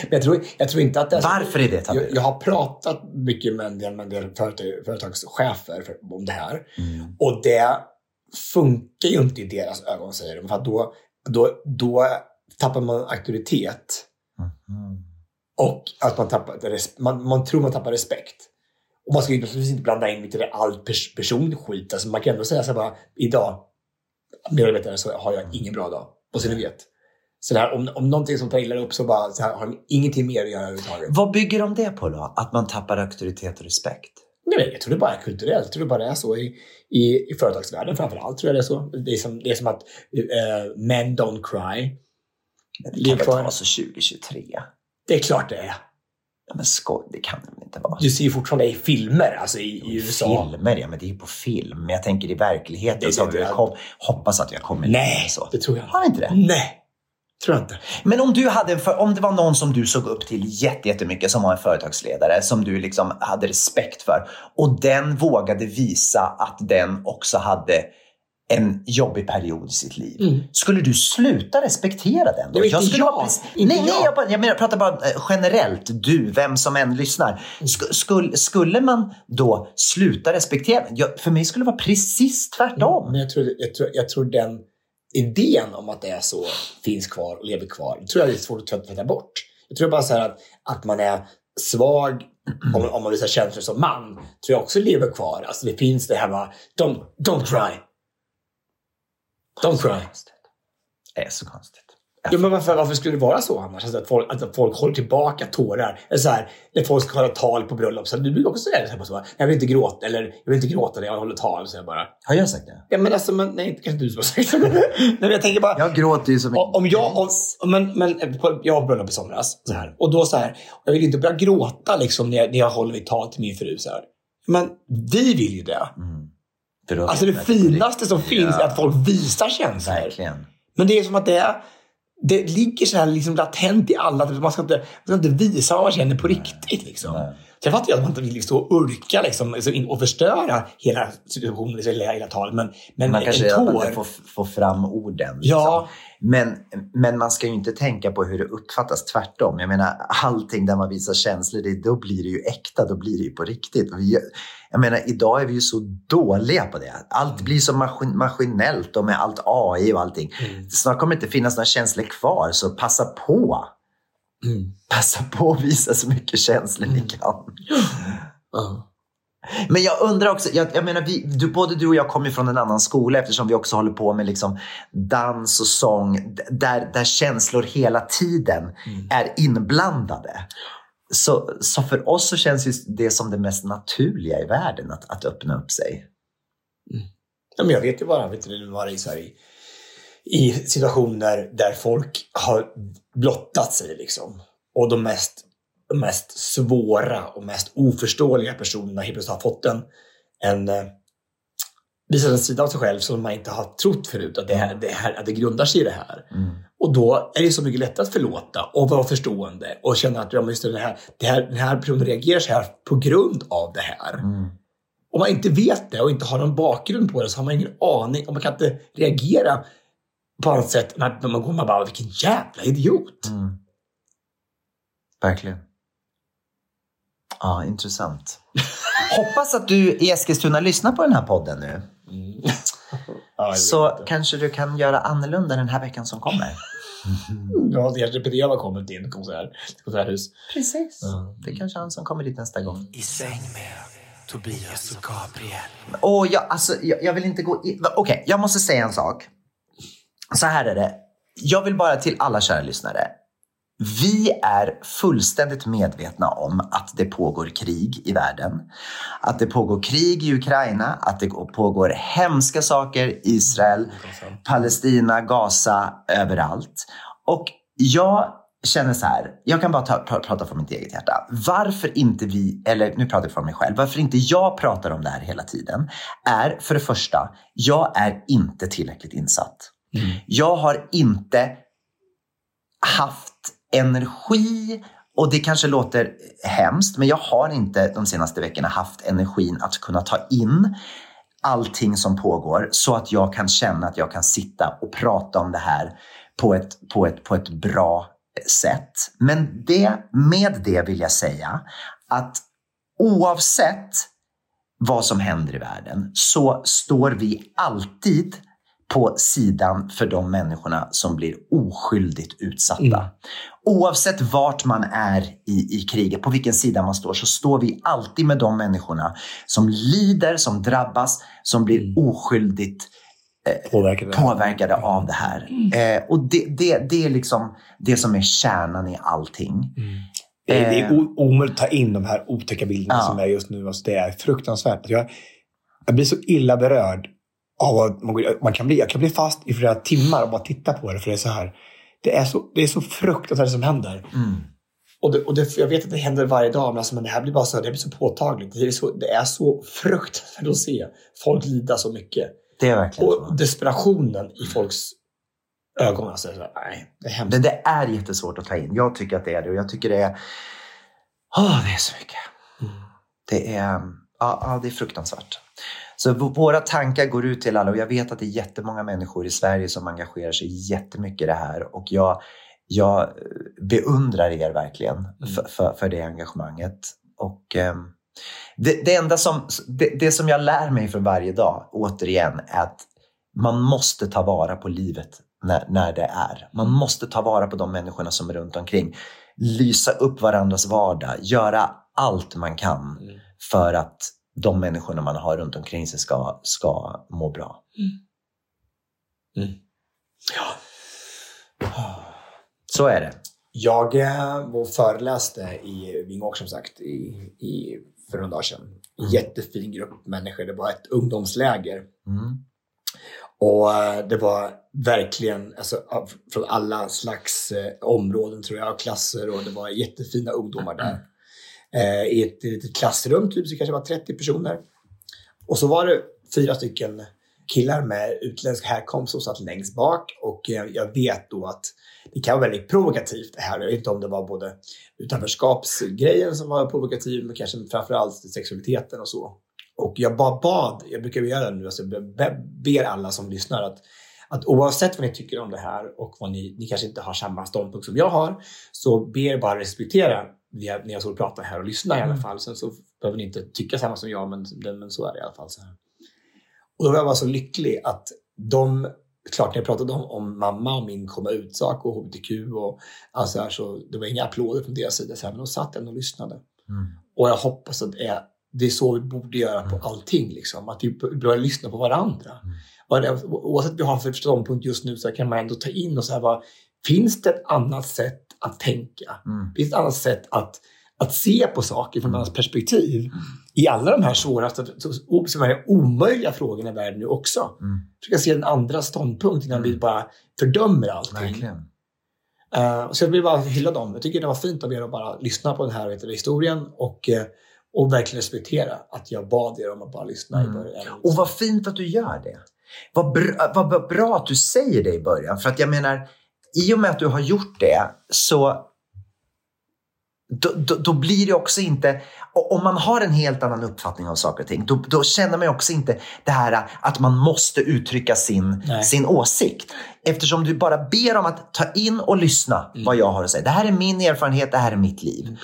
Men jag tror, jag tror inte att det är så- Varför är det tabu? jag, jag har pratat mycket med en del, med en del företag, företagschefer för, om det här. Mm. Och det funkar ju inte i deras ögon, säger de. För då, då, då tappar man auktoritet. Mm. Och att man, tappar, man, man tror man tappar respekt. Och man ska ju naturligtvis inte blanda in lite all pers personlig skit. Alltså man kan ändå säga så här bara, idag, medarbetare, så har jag ingen bra dag. Och så ni vet. Så här, om, om någonting som tar illa upp så bara, så här, har de ingenting mer att göra överhuvudtaget. Vad bygger de det på då? Att man tappar auktoritet och respekt? Nej, men jag tror det bara är kulturellt. Jag tror det bara är så i, i, i företagsvärlden framförallt. Tror jag det är så. Det är som, det är som att uh, men don't cry. Det Lev kan väl vara så 2023? Det är klart det är. Ja, men skoj, det kan det väl inte vara? Du ser ju fortfarande i filmer, alltså i, i USA. Filmer, ja men det är ju på film. Men jag tänker i verkligheten Det- så har det- vi det- kom, hoppas att jag kommer Nej, så. det tror jag Har inte. inte det? Nej, tror jag inte. Men om du hade för, om det var någon som du såg upp till jätte- jättemycket som var en företagsledare som du liksom hade respekt för och den vågade visa att den också hade en jobbig period i sitt liv. Mm. Skulle du sluta respektera den? Då? Nej, inte skulle jag. precis- nej, nej, jag. jag, bara, jag, menar, jag pratar bara eh, generellt. Du, vem som än lyssnar. Sk, skulle, skulle man då sluta respektera den? Jag, för mig skulle det vara precis tvärtom. Men jag tror, jag, tror, jag tror den idén om att det är så finns kvar och lever kvar. Det tror jag är svårt att tvätta bort. Jag tror bara så här att, att man är svag om, om man visar känslor som man. Tror jag också lever kvar. Alltså det finns det här med, don't, don't cry. Don't cry. Det är så konstigt. Ja, men varför, varför skulle det vara så annars? Alltså att, folk, att folk håller tillbaka tårar. Eller så här, när folk ska hålla tal på bröllop. Så här, du brukar också säga det så här, så här, jag vill inte gråta. Eller jag vill inte gråta när jag håller tal. Så jag bara, Har jag sagt det? ja, men alltså, men, nej, kanske du som har sagt det. <laughs> Nej, men jag tänker bara, Jag gråter ju som en om jag, om, men, men på- jag har bröllop i somras. Så här, och då så här, jag vill inte börja gråta liksom, när, jag, när jag håller mitt tal till min fru. Så här. Men vi vill ju det. Mm. Alltså det finaste som finns är Ja. att folk visar känslor. Verkligen. Men det är som att det, är, det ligger så här liksom latent i alla. Man ska, inte, man ska inte visa vad man känner på riktigt. Liksom. Nej. Jag fattar ju att man inte vill stå och urka liksom, och förstöra hela situationen, liksom, hela, talet. Men, men Man kanske en att man tår. får, får fram orden. Ja. Men, men man ska ju inte tänka på hur det uppfattas tvärtom. Jag menar, allting där man visar känslor, det, då blir det ju äkta, då blir det ju på riktigt. Vi, jag menar, idag är vi ju så dåliga på det. Allt blir så maskin, maskinellt och med allt AI och allting. Mm. Snart kommer det inte finnas några känslor kvar, så passa på. Mm. Passa på att visa så mycket känslor ni kan. Ja. Men jag undrar också, jag, jag menar, vi, du, både du och jag kommer från en annan skola eftersom vi också håller på med liksom dans och sång där, där känslor hela tiden är inblandade. Så, så för oss så känns det som det mest naturliga i världen att, att öppna upp sig. Ja, men jag vet ju bara, vet du, vara i, i, i situationer där folk har blottat sig liksom. Och de mest, de mest svåra och mest oförståeliga personerna helt plötsligt har fått en, en eh, visat en sida av sig själv som man inte har trott förut, att det, här, det, här, att det grundar sig i det här. Och då är det så mycket lättare att förlåta och vara förstående och känna att ja, just det, här, det här, den här personen reagerar så här på grund av det här. Om man inte vet det och inte har någon bakgrund på det så har man ingen aning och man kan inte reagera på annat sätt när man går man bara vilken jävla idiot. Verkligen. Ja, intressant. Hoppas att du i Eskilstuna lyssnar på den här podden nu. Ja, jag Så inte. kanske du kan göra annorlunda den här veckan som kommer. Ja, det kanske Peter har kommit till konsert, ett konserthus. Precis. Det är kanske han som kommer dit nästa gång. I säng med Tobias och Gabriel. Åh, jag, alltså, jag, jag vill inte gå in... Okej, jag måste säga en sak. Så här är det. Jag vill bara till alla kära lyssnare. Vi är fullständigt medvetna om att det pågår krig i världen. Att det pågår krig i Ukraina, att det pågår hemska saker i Israel, Palestina, Gaza, överallt. Och jag känner så här, jag kan bara ta, pr- prata från mitt eget hjärta. Varför inte vi, eller nu pratar jag från mig själv, varför inte jag pratar om det här hela tiden är för det första, jag är inte tillräckligt insatt. Jag har inte haft energi och det kanske låter hemskt, men jag har inte de senaste veckorna haft energin att kunna ta in allting som pågår så att jag kan känna att jag kan sitta och prata om det här på ett, på ett, på ett bra sätt. Men det, med det vill jag säga att oavsett vad som händer i världen så står vi alltid på sidan för de människorna som blir oskyldigt utsatta. Oavsett vart man är i, i kriget, på vilken sida man står, så står vi alltid med de människorna som lider, som drabbas, som blir oskyldigt Påverkade. påverkade av det här. Eh, och det, det, det är liksom det som är kärnan i allting. Det är, det är Eh. o- omöjligt att ta in de här otäcka bilderna Ja. som är just nu. Alltså det är fruktansvärt. Jag, jag blir så illa berörd av man, kan bli, jag kan bli fast i flera timmar och bara titta på det. För det är så här. Det är så, det är så fruktansvärt som händer. Och, det, och det, jag vet att det händer varje dag, men, alltså, men det här blir bara så, det blir så påtagligt. Det är så, det är så fruktansvärt att se folk lida så mycket. Det är verkligen så. Och desperationen i folks ögon. Alltså, så nej, det är hemskt. Men det är jättesvårt att ta in. Jag tycker att det är det och jag tycker det är... Åh, det är så mycket. Det är, ja, det är fruktansvärt. Så våra tankar går ut till alla och jag vet att det är jättemånga människor i Sverige som engagerar sig jättemycket i det här och jag, jag beundrar er verkligen för, för, för det engagemanget. Och ehm, det, det enda som, det, det som jag lär mig för varje dag, återigen, är att man måste ta vara på livet när, när det är. Man måste ta vara på de människorna som är runt omkring. Lysa upp varandras vardag, göra allt man kan för att de människorna man har runt omkring sig ska, ska må bra. Så är det. Jag eh, var föreläste i Vingåker som sagt i, i, för några dagar sedan. En jättefin grupp människor. Det var ett ungdomsläger. Mm. Och eh, det var verkligen alltså, från alla slags eh, områden tror jag, klasser och det var jättefina ungdomar där. Eh, I ett litet klassrum, typ, så kanske var 30 personer. Och så var det fyra stycken killar med utländsk härkomst som satt längst bak och eh, jag vet då att det kan vara väldigt provokativt det här. Jag vet inte om det var både utanförskapsgrejen som var provokativ men kanske framförallt sexualiteten och så. Och jag bara bad, jag brukar göra det nu, alltså jag be- ber alla som lyssnar att, att oavsett vad ni tycker om det här och vad ni, ni kanske inte har samma ståndpunkt som jag har, så ber bara respektera när jag, står och pratar här och lyssnar i alla fall. Sen så behöver ni inte tycka samma som jag, men, men så är det i alla fall. Så här. Och då var jag bara så lycklig att de, klart när jag pratade om, om mamma och min komma ut-sak och hbtq och allt så här, så det var inga applåder från deras sida, så här, men de satt ändå och lyssnade. Och jag hoppas att det är, det är så vi borde göra på allting, liksom. att vi börjar lyssna på varandra. Det, oavsett vad vi har för ståndpunkt just nu så kan man ändå ta in och så här, vad, finns det ett annat sätt att tänka? Finns det ett annat sätt att, att se på saker från ett annat perspektiv? i alla de här svåra, som här omöjliga frågorna i världen nu också. Mm. Försöka se en andra ståndpunkt innan vi bara fördömer allting. Verkligen. Uh, så jag vill bara hylla dem. Jag tycker det var fint av er att bara lyssna på den här vet historien och, eh, och verkligen respektera att jag bad er om att bara lyssna i början. Mm. Och vad fint att du gör det. Vad bra, vad bra att du säger det i början. För att jag menar, i och med att du har gjort det så då, då, då blir det också inte, om man har en helt annan uppfattning av saker och ting, då, då känner man också inte det här att man måste uttrycka sin, Nej. sin åsikt. Eftersom du bara ber om att ta in och lyssna Mm. vad jag har att säga. Det här är min erfarenhet, det här är mitt liv.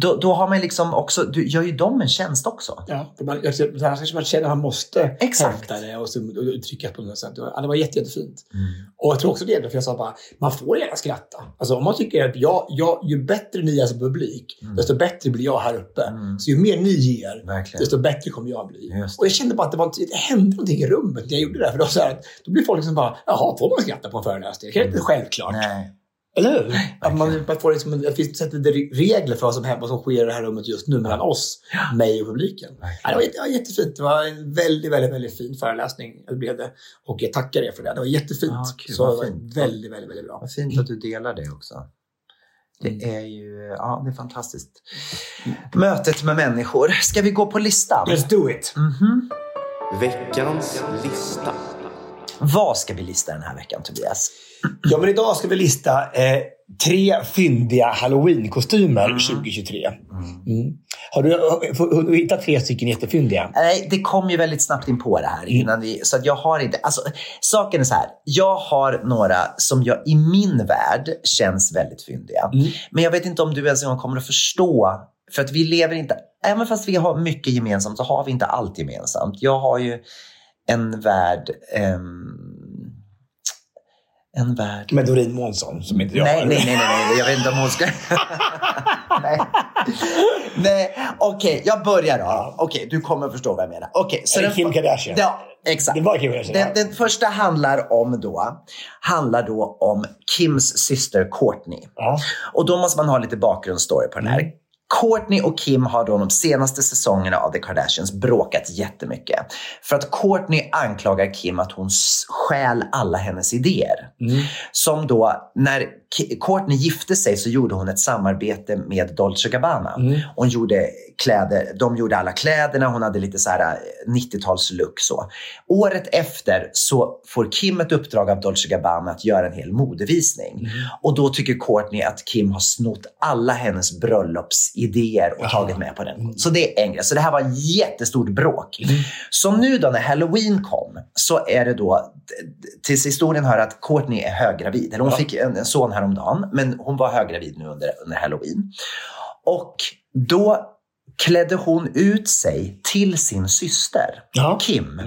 Då, då har man liksom också, du gör ju dem en tjänst också. Ja, man, annars kanske man känner att man måste Exakt. hävda det och, så, och uttrycka på något sätt. Ja, det var jätte, jättefint. Mm. Och jag tror också det, för jag sa bara, man får gärna skratta. Alltså om man tycker att jag, jag, ju bättre ni är som publik, desto bättre blir jag här uppe. Så ju mer ni ger, Mm. Verkligen. desto bättre kommer jag bli. Och jag kände bara att det, var, det hände någonting i rummet när jag gjorde det. För då, så här, då blir folk liksom bara, jaha, får man skratta på en föreläsning? Det är inte självklart. Nej. Eller hur? Att man, man får liksom, att vi sätter regler för vad som, händer, vad som sker i det här rummet just nu mellan oss, mig och publiken. Ja, det, var, det var jättefint. Det var en väldigt, väldigt, väldigt fin föreläsning. Det blev det. Och jag tackar er för det. Det var jättefint. Ja, kul. Så det var fint. väldigt, väldigt, väldigt bra. Vad fint att du delar det också. Det är ju ja, det är fantastiskt. Mötet med människor. Ska vi gå på listan? Let's do it! Mhm. Veckans lista. Vad ska vi lista den här veckan, Tobias? Ja, men idag ska vi lista eh, tre fyndiga halloween-kostymer 2023. Mm. Har du har du hittat tre stycken jättefyndiga? Nej, det kom ju väldigt snabbt in på det här innan vi, så att jag har inte, alltså saken är så här. Jag har några som jag i min värld känns väldigt fyndiga. Men jag vet inte om du ens en gång kommer att förstå, för att vi lever inte, även fast vi har mycket gemensamt så har vi inte allt gemensamt. Jag har ju en värld, en värld Med Doreen Månsson, som inte jag nej, nej, nej, nej, jag vet inte om hon ska... <laughs> nej, nej. okej, jag börjar då. Okej, du kommer förstå vad jag menar. Okej, Är det den Kim Kardashian? Ja, exakt. Det var Kim Kardashian. Den, den första handlar om då, handlar då om Kims syster Courtney. Ja. Och då måste man ha lite bakgrundsstory på den här. Courtney och Kim har då de senaste säsongerna av The Kardashians bråkat jättemycket. För att Courtney anklagar Kim att hon stjäl alla hennes idéer. Mm. Som då, när Courtney gifte sig så gjorde hon ett samarbete med Dolce Gabbana. Mm. Hon gjorde kläder, de gjorde alla kläderna, hon hade lite så här eh, 90-talslook så. Året efter så får Kim ett uppdrag av Dolce Gabbana att göra en hel modevisning. Och då tycker Courtney att Kim har snott alla hennes bröllopsidéer och tagit med på den. Så det är en grej. Så det här var ett jättestort bråk. Så nu då när Halloween kom så är det då, tills historien hör att Courtney är höggravid. Eller hon fick en, en son häromdagen, men hon var höggravid nu under, under Halloween. Och då klädde hon ut sig till sin syster, Ja. Kim.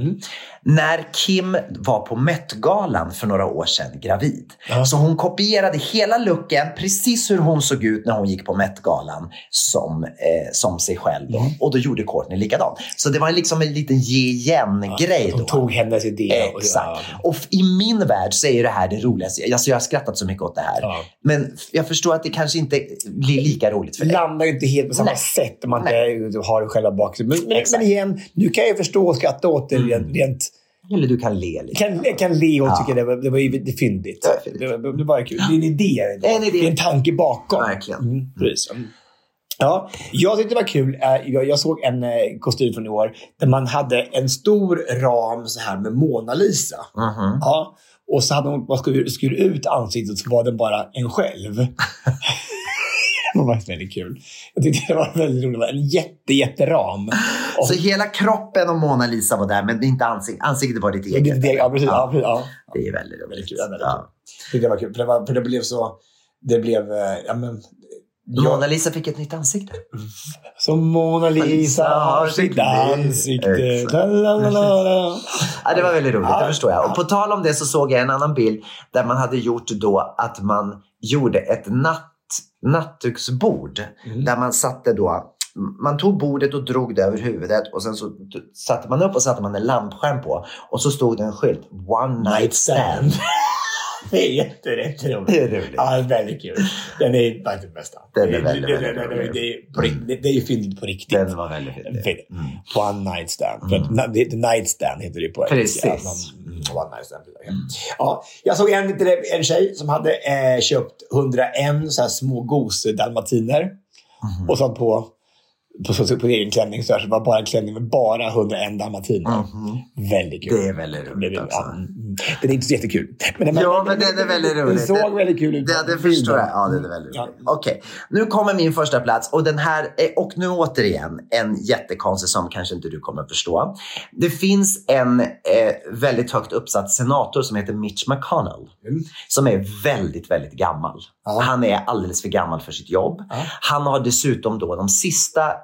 När Kim var på Met-galan för några år sedan gravid. Ja. Så hon kopierade hela looken, precis hur hon såg ut när hon gick på Met-galan, som, eh, som sig själv. Då. Och då gjorde Courtney likadant. Så det var liksom en liten ge igen-grej. De då. tog hennes idé. och- Exakt. Och f- i min värld så är det här det roligaste. Alltså jag har skrattat så mycket åt det här. Ja. Men jag förstår att det kanske inte blir lika roligt för Det dig. landar ju inte helt på samma Nej. sätt om man inte har själva bakgrunden. Men, men, igen, nu kan jag förstå och skratta åt det rent, rent Eller du kan le lite. kan, jag kan le och Ja. tycka det var, det var ju det är fyndigt. Det var fyndigt. Det, var, det var kul. Det är en idé. Det är en idé. Det är en tanke bakom. Verkligen. Mm, precis. Mm. Ja, jag tyckte det var kul. Eh, Jag, såg en eh, kostym från i år där man hade en stor ram så här med Mona Lisa. Mhm. Ja, och så hade hon, skulle ut ansiktet så var den bara en själv. <laughs> det var väldigt kul. Jag tyckte det var väldigt roligt. Det var en jätte, jätteram. Och, Så hela kroppen och Mona Lisa var där, men inte ansik ansiktet var ditt eget. det, ja, precis. Ja. ja. Det är väldigt Väldigt roligt. kul. Ja, väldigt Ja. kul. Det var kul. För det, var, för det blev så... Det blev... eh, Ja, men, Mona Lisa fick ett nytt ansikte. Som Mona Lisa har sitt ansikte. La, la, la. Ja, det var väldigt roligt, det förstår jag. Och på tal om det så såg jag en annan bild där man hade gjort då att man gjorde ett natt, nattduksbord. Mm. Där man satte då man tog bordet och drog det över huvudet och sen så satte man upp och satte man en lampskärm på. Och så stod det en skylt. One night stand. Det är jätterätt roligt. Det är roligt. Ja, väldigt kul. Den är faktiskt den bästa. Den är väldigt, det- väldigt det- det- rolig. det är på det- är ju fyndigt på riktigt. Den var väldigt. Fint. På One Night Stand. För det- The Night Stand heter det på Precis. engelska. Man- One Night Stand. Ja, jag såg en, en tjej som hade eh, köpt 101 så här små gose-dalmatiner. Mhm. Och satt på på, på, på egen klänning så här, så det var bara en klänning med bara 101 dalmatiner. Väldigt kul. Det är väldigt roligt Det- också. ja, mm. Den är inte så jättekul. Men, Ja, men den är väldigt rolig. Den såg väldigt kul ut. Det, det förstår jag. Ja, det är väldigt Ja. roligt. Okej, nu kommer min första plats och den här, är- och nu återigen en jättekonstig som kanske inte du kommer förstå. Det finns en eh, väldigt högt uppsatt senator som heter Mitch McConnell. Som är väldigt, väldigt gammal. Ja. Han är alldeles för gammal för sitt jobb. Han har dessutom då de sista, eh,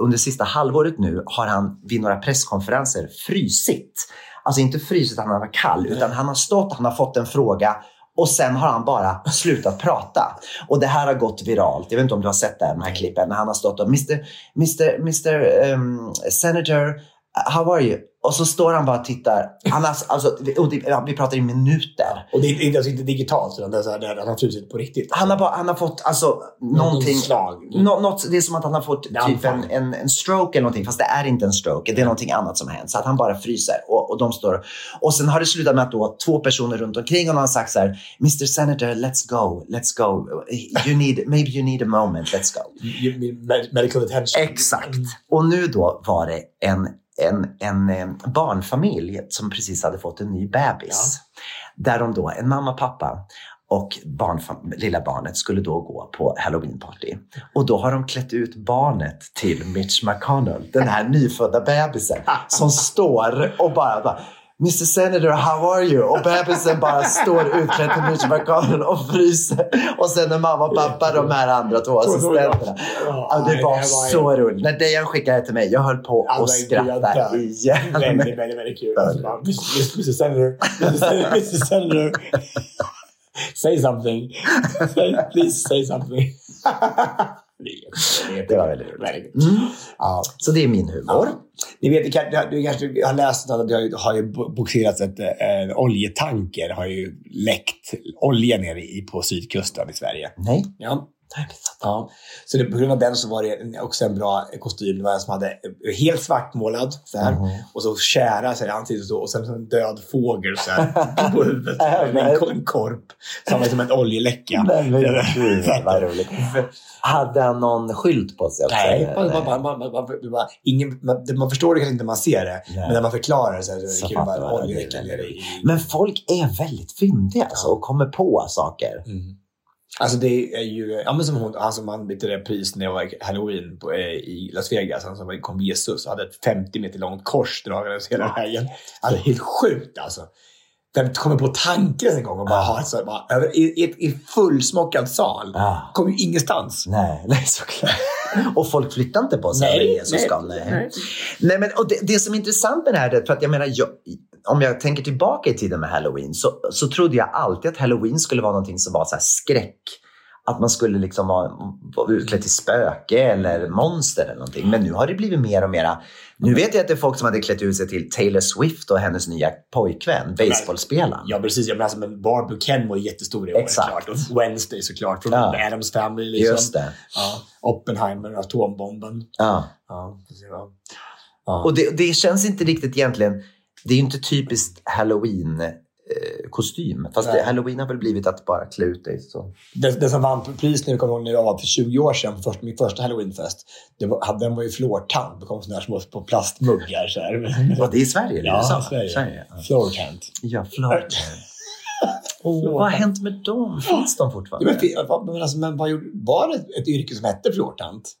under sista halvåret nu har han vid några presskonferenser frysit. Alltså inte frysit han var kall, utan han har stått, han har fått en fråga och sen har han bara <laughs> slutat prata. Och det här har gått viralt. Jag vet inte om du har sett det här, de här klippen. När han har stått och Mr. Mr. Mr. Um, Senator, how are you? Och så står han bara och tittar. Han har, <laughs> alltså, vi pratar i minuter. Och det är inte, alltså inte digitalt, utan det är så här, han har frusit på riktigt. Han har, bara, han har fått alltså, någonting. slag. Nå, något, det är som att han har fått Det typ en, en, en stroke eller någonting. Fast det är inte en stroke. Det är någonting annat som har hänt. Så att han bara fryser. Och, och, de står, och sen har det slutat med att då två personer runt omkring honom har sagt så här. Mr Senator, let's go. Let's go. You need, maybe you need a moment. Let's go. You Medical attention. Exakt. Och nu då var det en, en, en, eh, barnfamilj som precis hade fått en ny bebis. Där de då, en mamma, pappa och barnfam- lilla barnet skulle då gå på halloweenparty. Och då har de klätt ut barnet till Mitch McConnell, den här nyfödda bebisen <laughs> som står och bara, bara Mr Senator, how are you? Och bebisen bara står utklädd till McConnell och fryser. Och sen är mamma och pappa de här andra två assistenterna. Ja, det var så roligt. När Dejan skickade det till mig, jag höll på att skratta igen. Väldigt, väldigt, väldigt kul. Mr. Senator, Mr. Senator. Say something. Please say something. <laughs> det, var väldigt roligt. kul. Ja. Så det är min humor. Ni vet, du kan- du, du kanske har läst att det har, har ju boxerats ett eh, oljetanker har ju läckt olja nere i, på sydkusten i Sverige. Nej. Ja. Ja. Så det, på grund av den så var det också en bra kostym. Det var en som hade helt svartmålad så här, och så kära så här, ansiktet och, så, och sen så en död fågel så här, på huvudet. <laughs> med en, en korp som var som en oljeläcka. Men gud, <laughs> vad roligt. Hade han någon skylt på sig också? Nej, man, man, man, man, ingen, man, det- förstår det kanske inte när man ser det, men när man förklarar det så är det Så kul. fattar Bara, det. oljeläcka. Men folk är väldigt fyndiga alltså, och kommer på saker. Mm. Alltså det är ju, ja men som hon, han som vann lite det pris när jag var halloween på, eh, i Las Vegas, han som kom Jesus och hade ett 50 meter långt kors dragandes hela vägen. Alltså helt sjukt alltså. Vem kommer på tanken en gång och bara ha ett så bara, över, i, i, i fullsmockad sal. Ja. Kommer ju ingenstans. Nej, <laughs> nej såklart. och folk flyttar inte på sig Nej, över Jesus nej. Nej. nej. Nej, men, och det, det som är intressant med det här, är för att jag menar, jag, om jag tänker tillbaka i tiden med halloween så, så trodde jag alltid att halloween skulle vara någonting som var så här skräck. Att man skulle liksom vara, vara utklädd till spöke eller monster eller någonting. Men nu har det blivit mer och mera. Nu vet jag att det är folk som hade klätt ut sig till Taylor Swift och hennes nya pojkvän, baseballspelaren. Ja precis, jag menar som en Barbie Ken var jättestor i år Exakt. klart. Och Wednesday såklart, från Ja. Adams Family. Liksom. Just det. Ja. Oppenheimer, atombomben. Ja. Ja, ja. Ja. Och det, det känns inte riktigt egentligen, det är ju inte typiskt halloween kostym. Fast det, halloween har väl blivit att bara klä ut dig så. Den, den som vann pris nu, kommer ihåg när jag var för 20 år sedan, för först, min första halloweenfest. Det var, hade- den var ju fluortant. Det kom sådana här små på plastmuggar. Så här. <laughs> Var det i Sverige eller Ja, USA? Sverige. Sverige ja. Fluortant. Ja, Florida. <laughs> oh, vad har hänt med dem? Finns de fortfarande? men, men, alltså, men vad gjorde, var det ett, yrke som hette fluortant?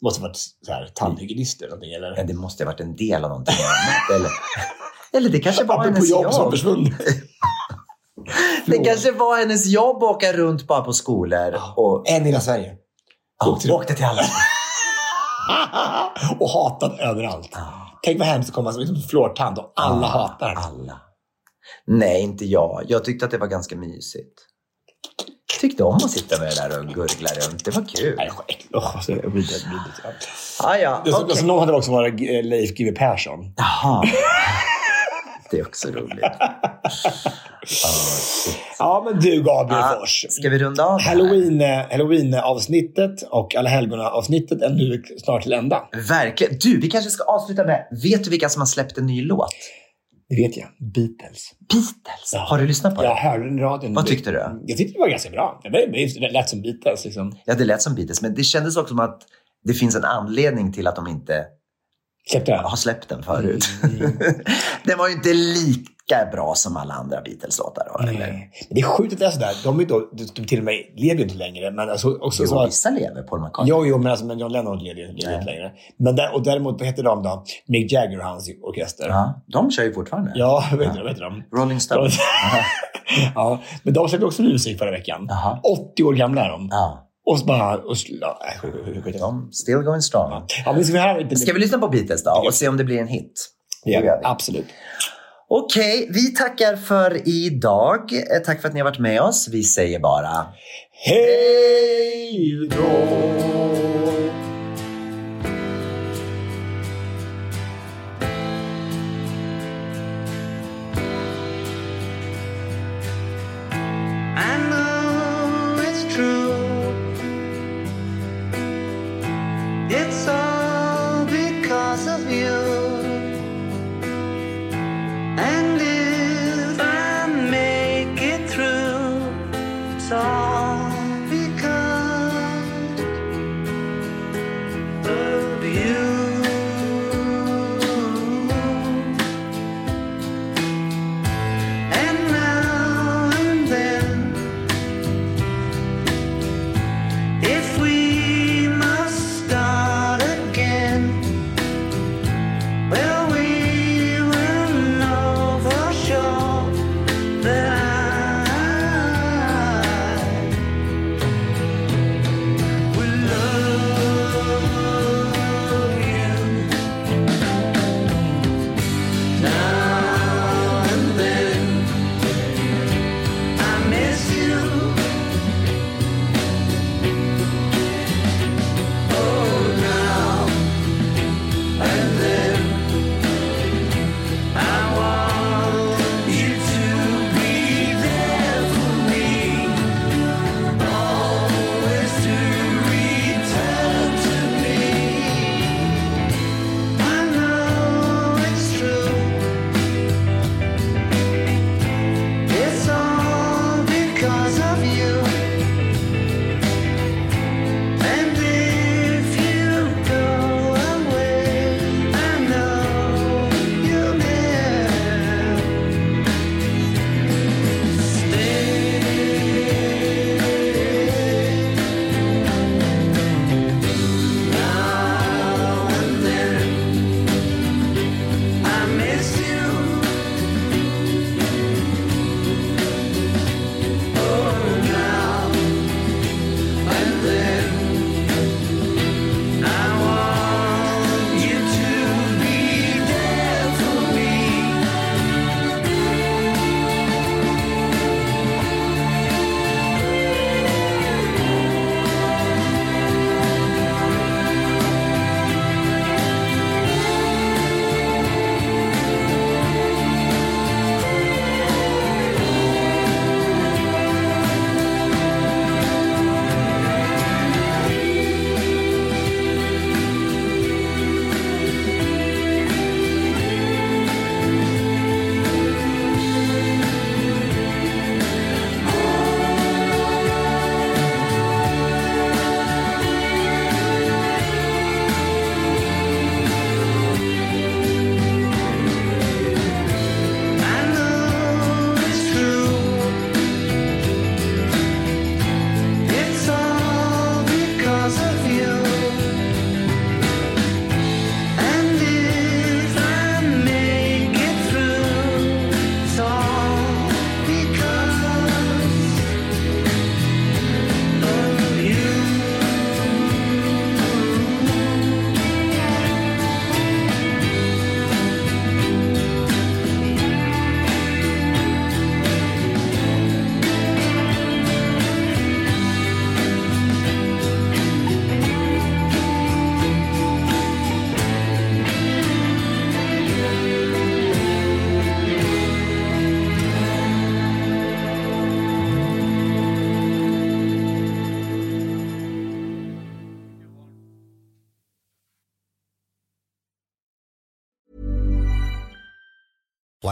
Det måste ha varit så här, tandhygienist eller någonting. Eller? Ja, det måste ha varit en del av någonting annat. Eller, <laughs> eller det kanske var Apropå hennes jobb som jobb. försvunnit. <laughs> Det kanske var hennes jobb att åka runt bara på skolor. Och, En i hela Sverige. ja, åkte till alla. <laughs> och hatad överallt. Tänk vad hemskt att komma som liksom fluortand och alla hatar henne. Alla. Nej, inte jag. Jag tyckte att det var ganska mysigt. Tyckte om att sitta med det där och gurgla runt. Det var kul. Nej. Åh, så vidrigt, vidrigt, ja. Ah, ja, Det som, som någon hade också varit Leif GW Persson. Jaha. <laughs> Det är också roligt. <laughs> Ja, men du Gabriel Ja, Fors. ska vi runda av? Halloween, Halloween-avsnittet och Alla helgona-avsnittet är nu snart till ända. Verkligen. Du, vi kanske ska avsluta med, vet du vilka som har släppt en ny låt? Det vet jag. Beatles. Beatles. Ja. Har du lyssnat på Jag det? hörde den i radion. Vad tyckte du? Jag tyckte det var ganska bra. Det lät som Beatles. Liksom. Ja, det lät som Beatles, men det kändes också som att det finns en anledning till att de inte Släppte den? har släppt den förut. Mm. <laughs> den var ju inte lika bra som alla andra Beatles-låtar. Nej. Det är sjukt att det är sådär. De, är då, de, till och med lever ju inte längre. Men alltså, också Jo, så vissa lever, Paul McCartney. jo, jo, men, alltså, men John Lennon lever ju inte längre. Men där, och däremot, vad heter de då? Mick Jagger och hans orkester. Ja, de kör ju fortfarande. Ja, <laughs> vad heter, vad heter de? Rolling Stones. <laughs> ja, men de släppte också musik förra veckan. Jaha. 80 år gamla är de. Ja, Och så bara... Och, ja, äh, still going strong. ja, men ska vi höra lite... Ska vi lyssna på Beatles då och se om det blir en hit? Vi. Absolut. Okej, vi tackar för idag. Eh, Tack för att ni har varit med oss. Vi säger bara Hej då!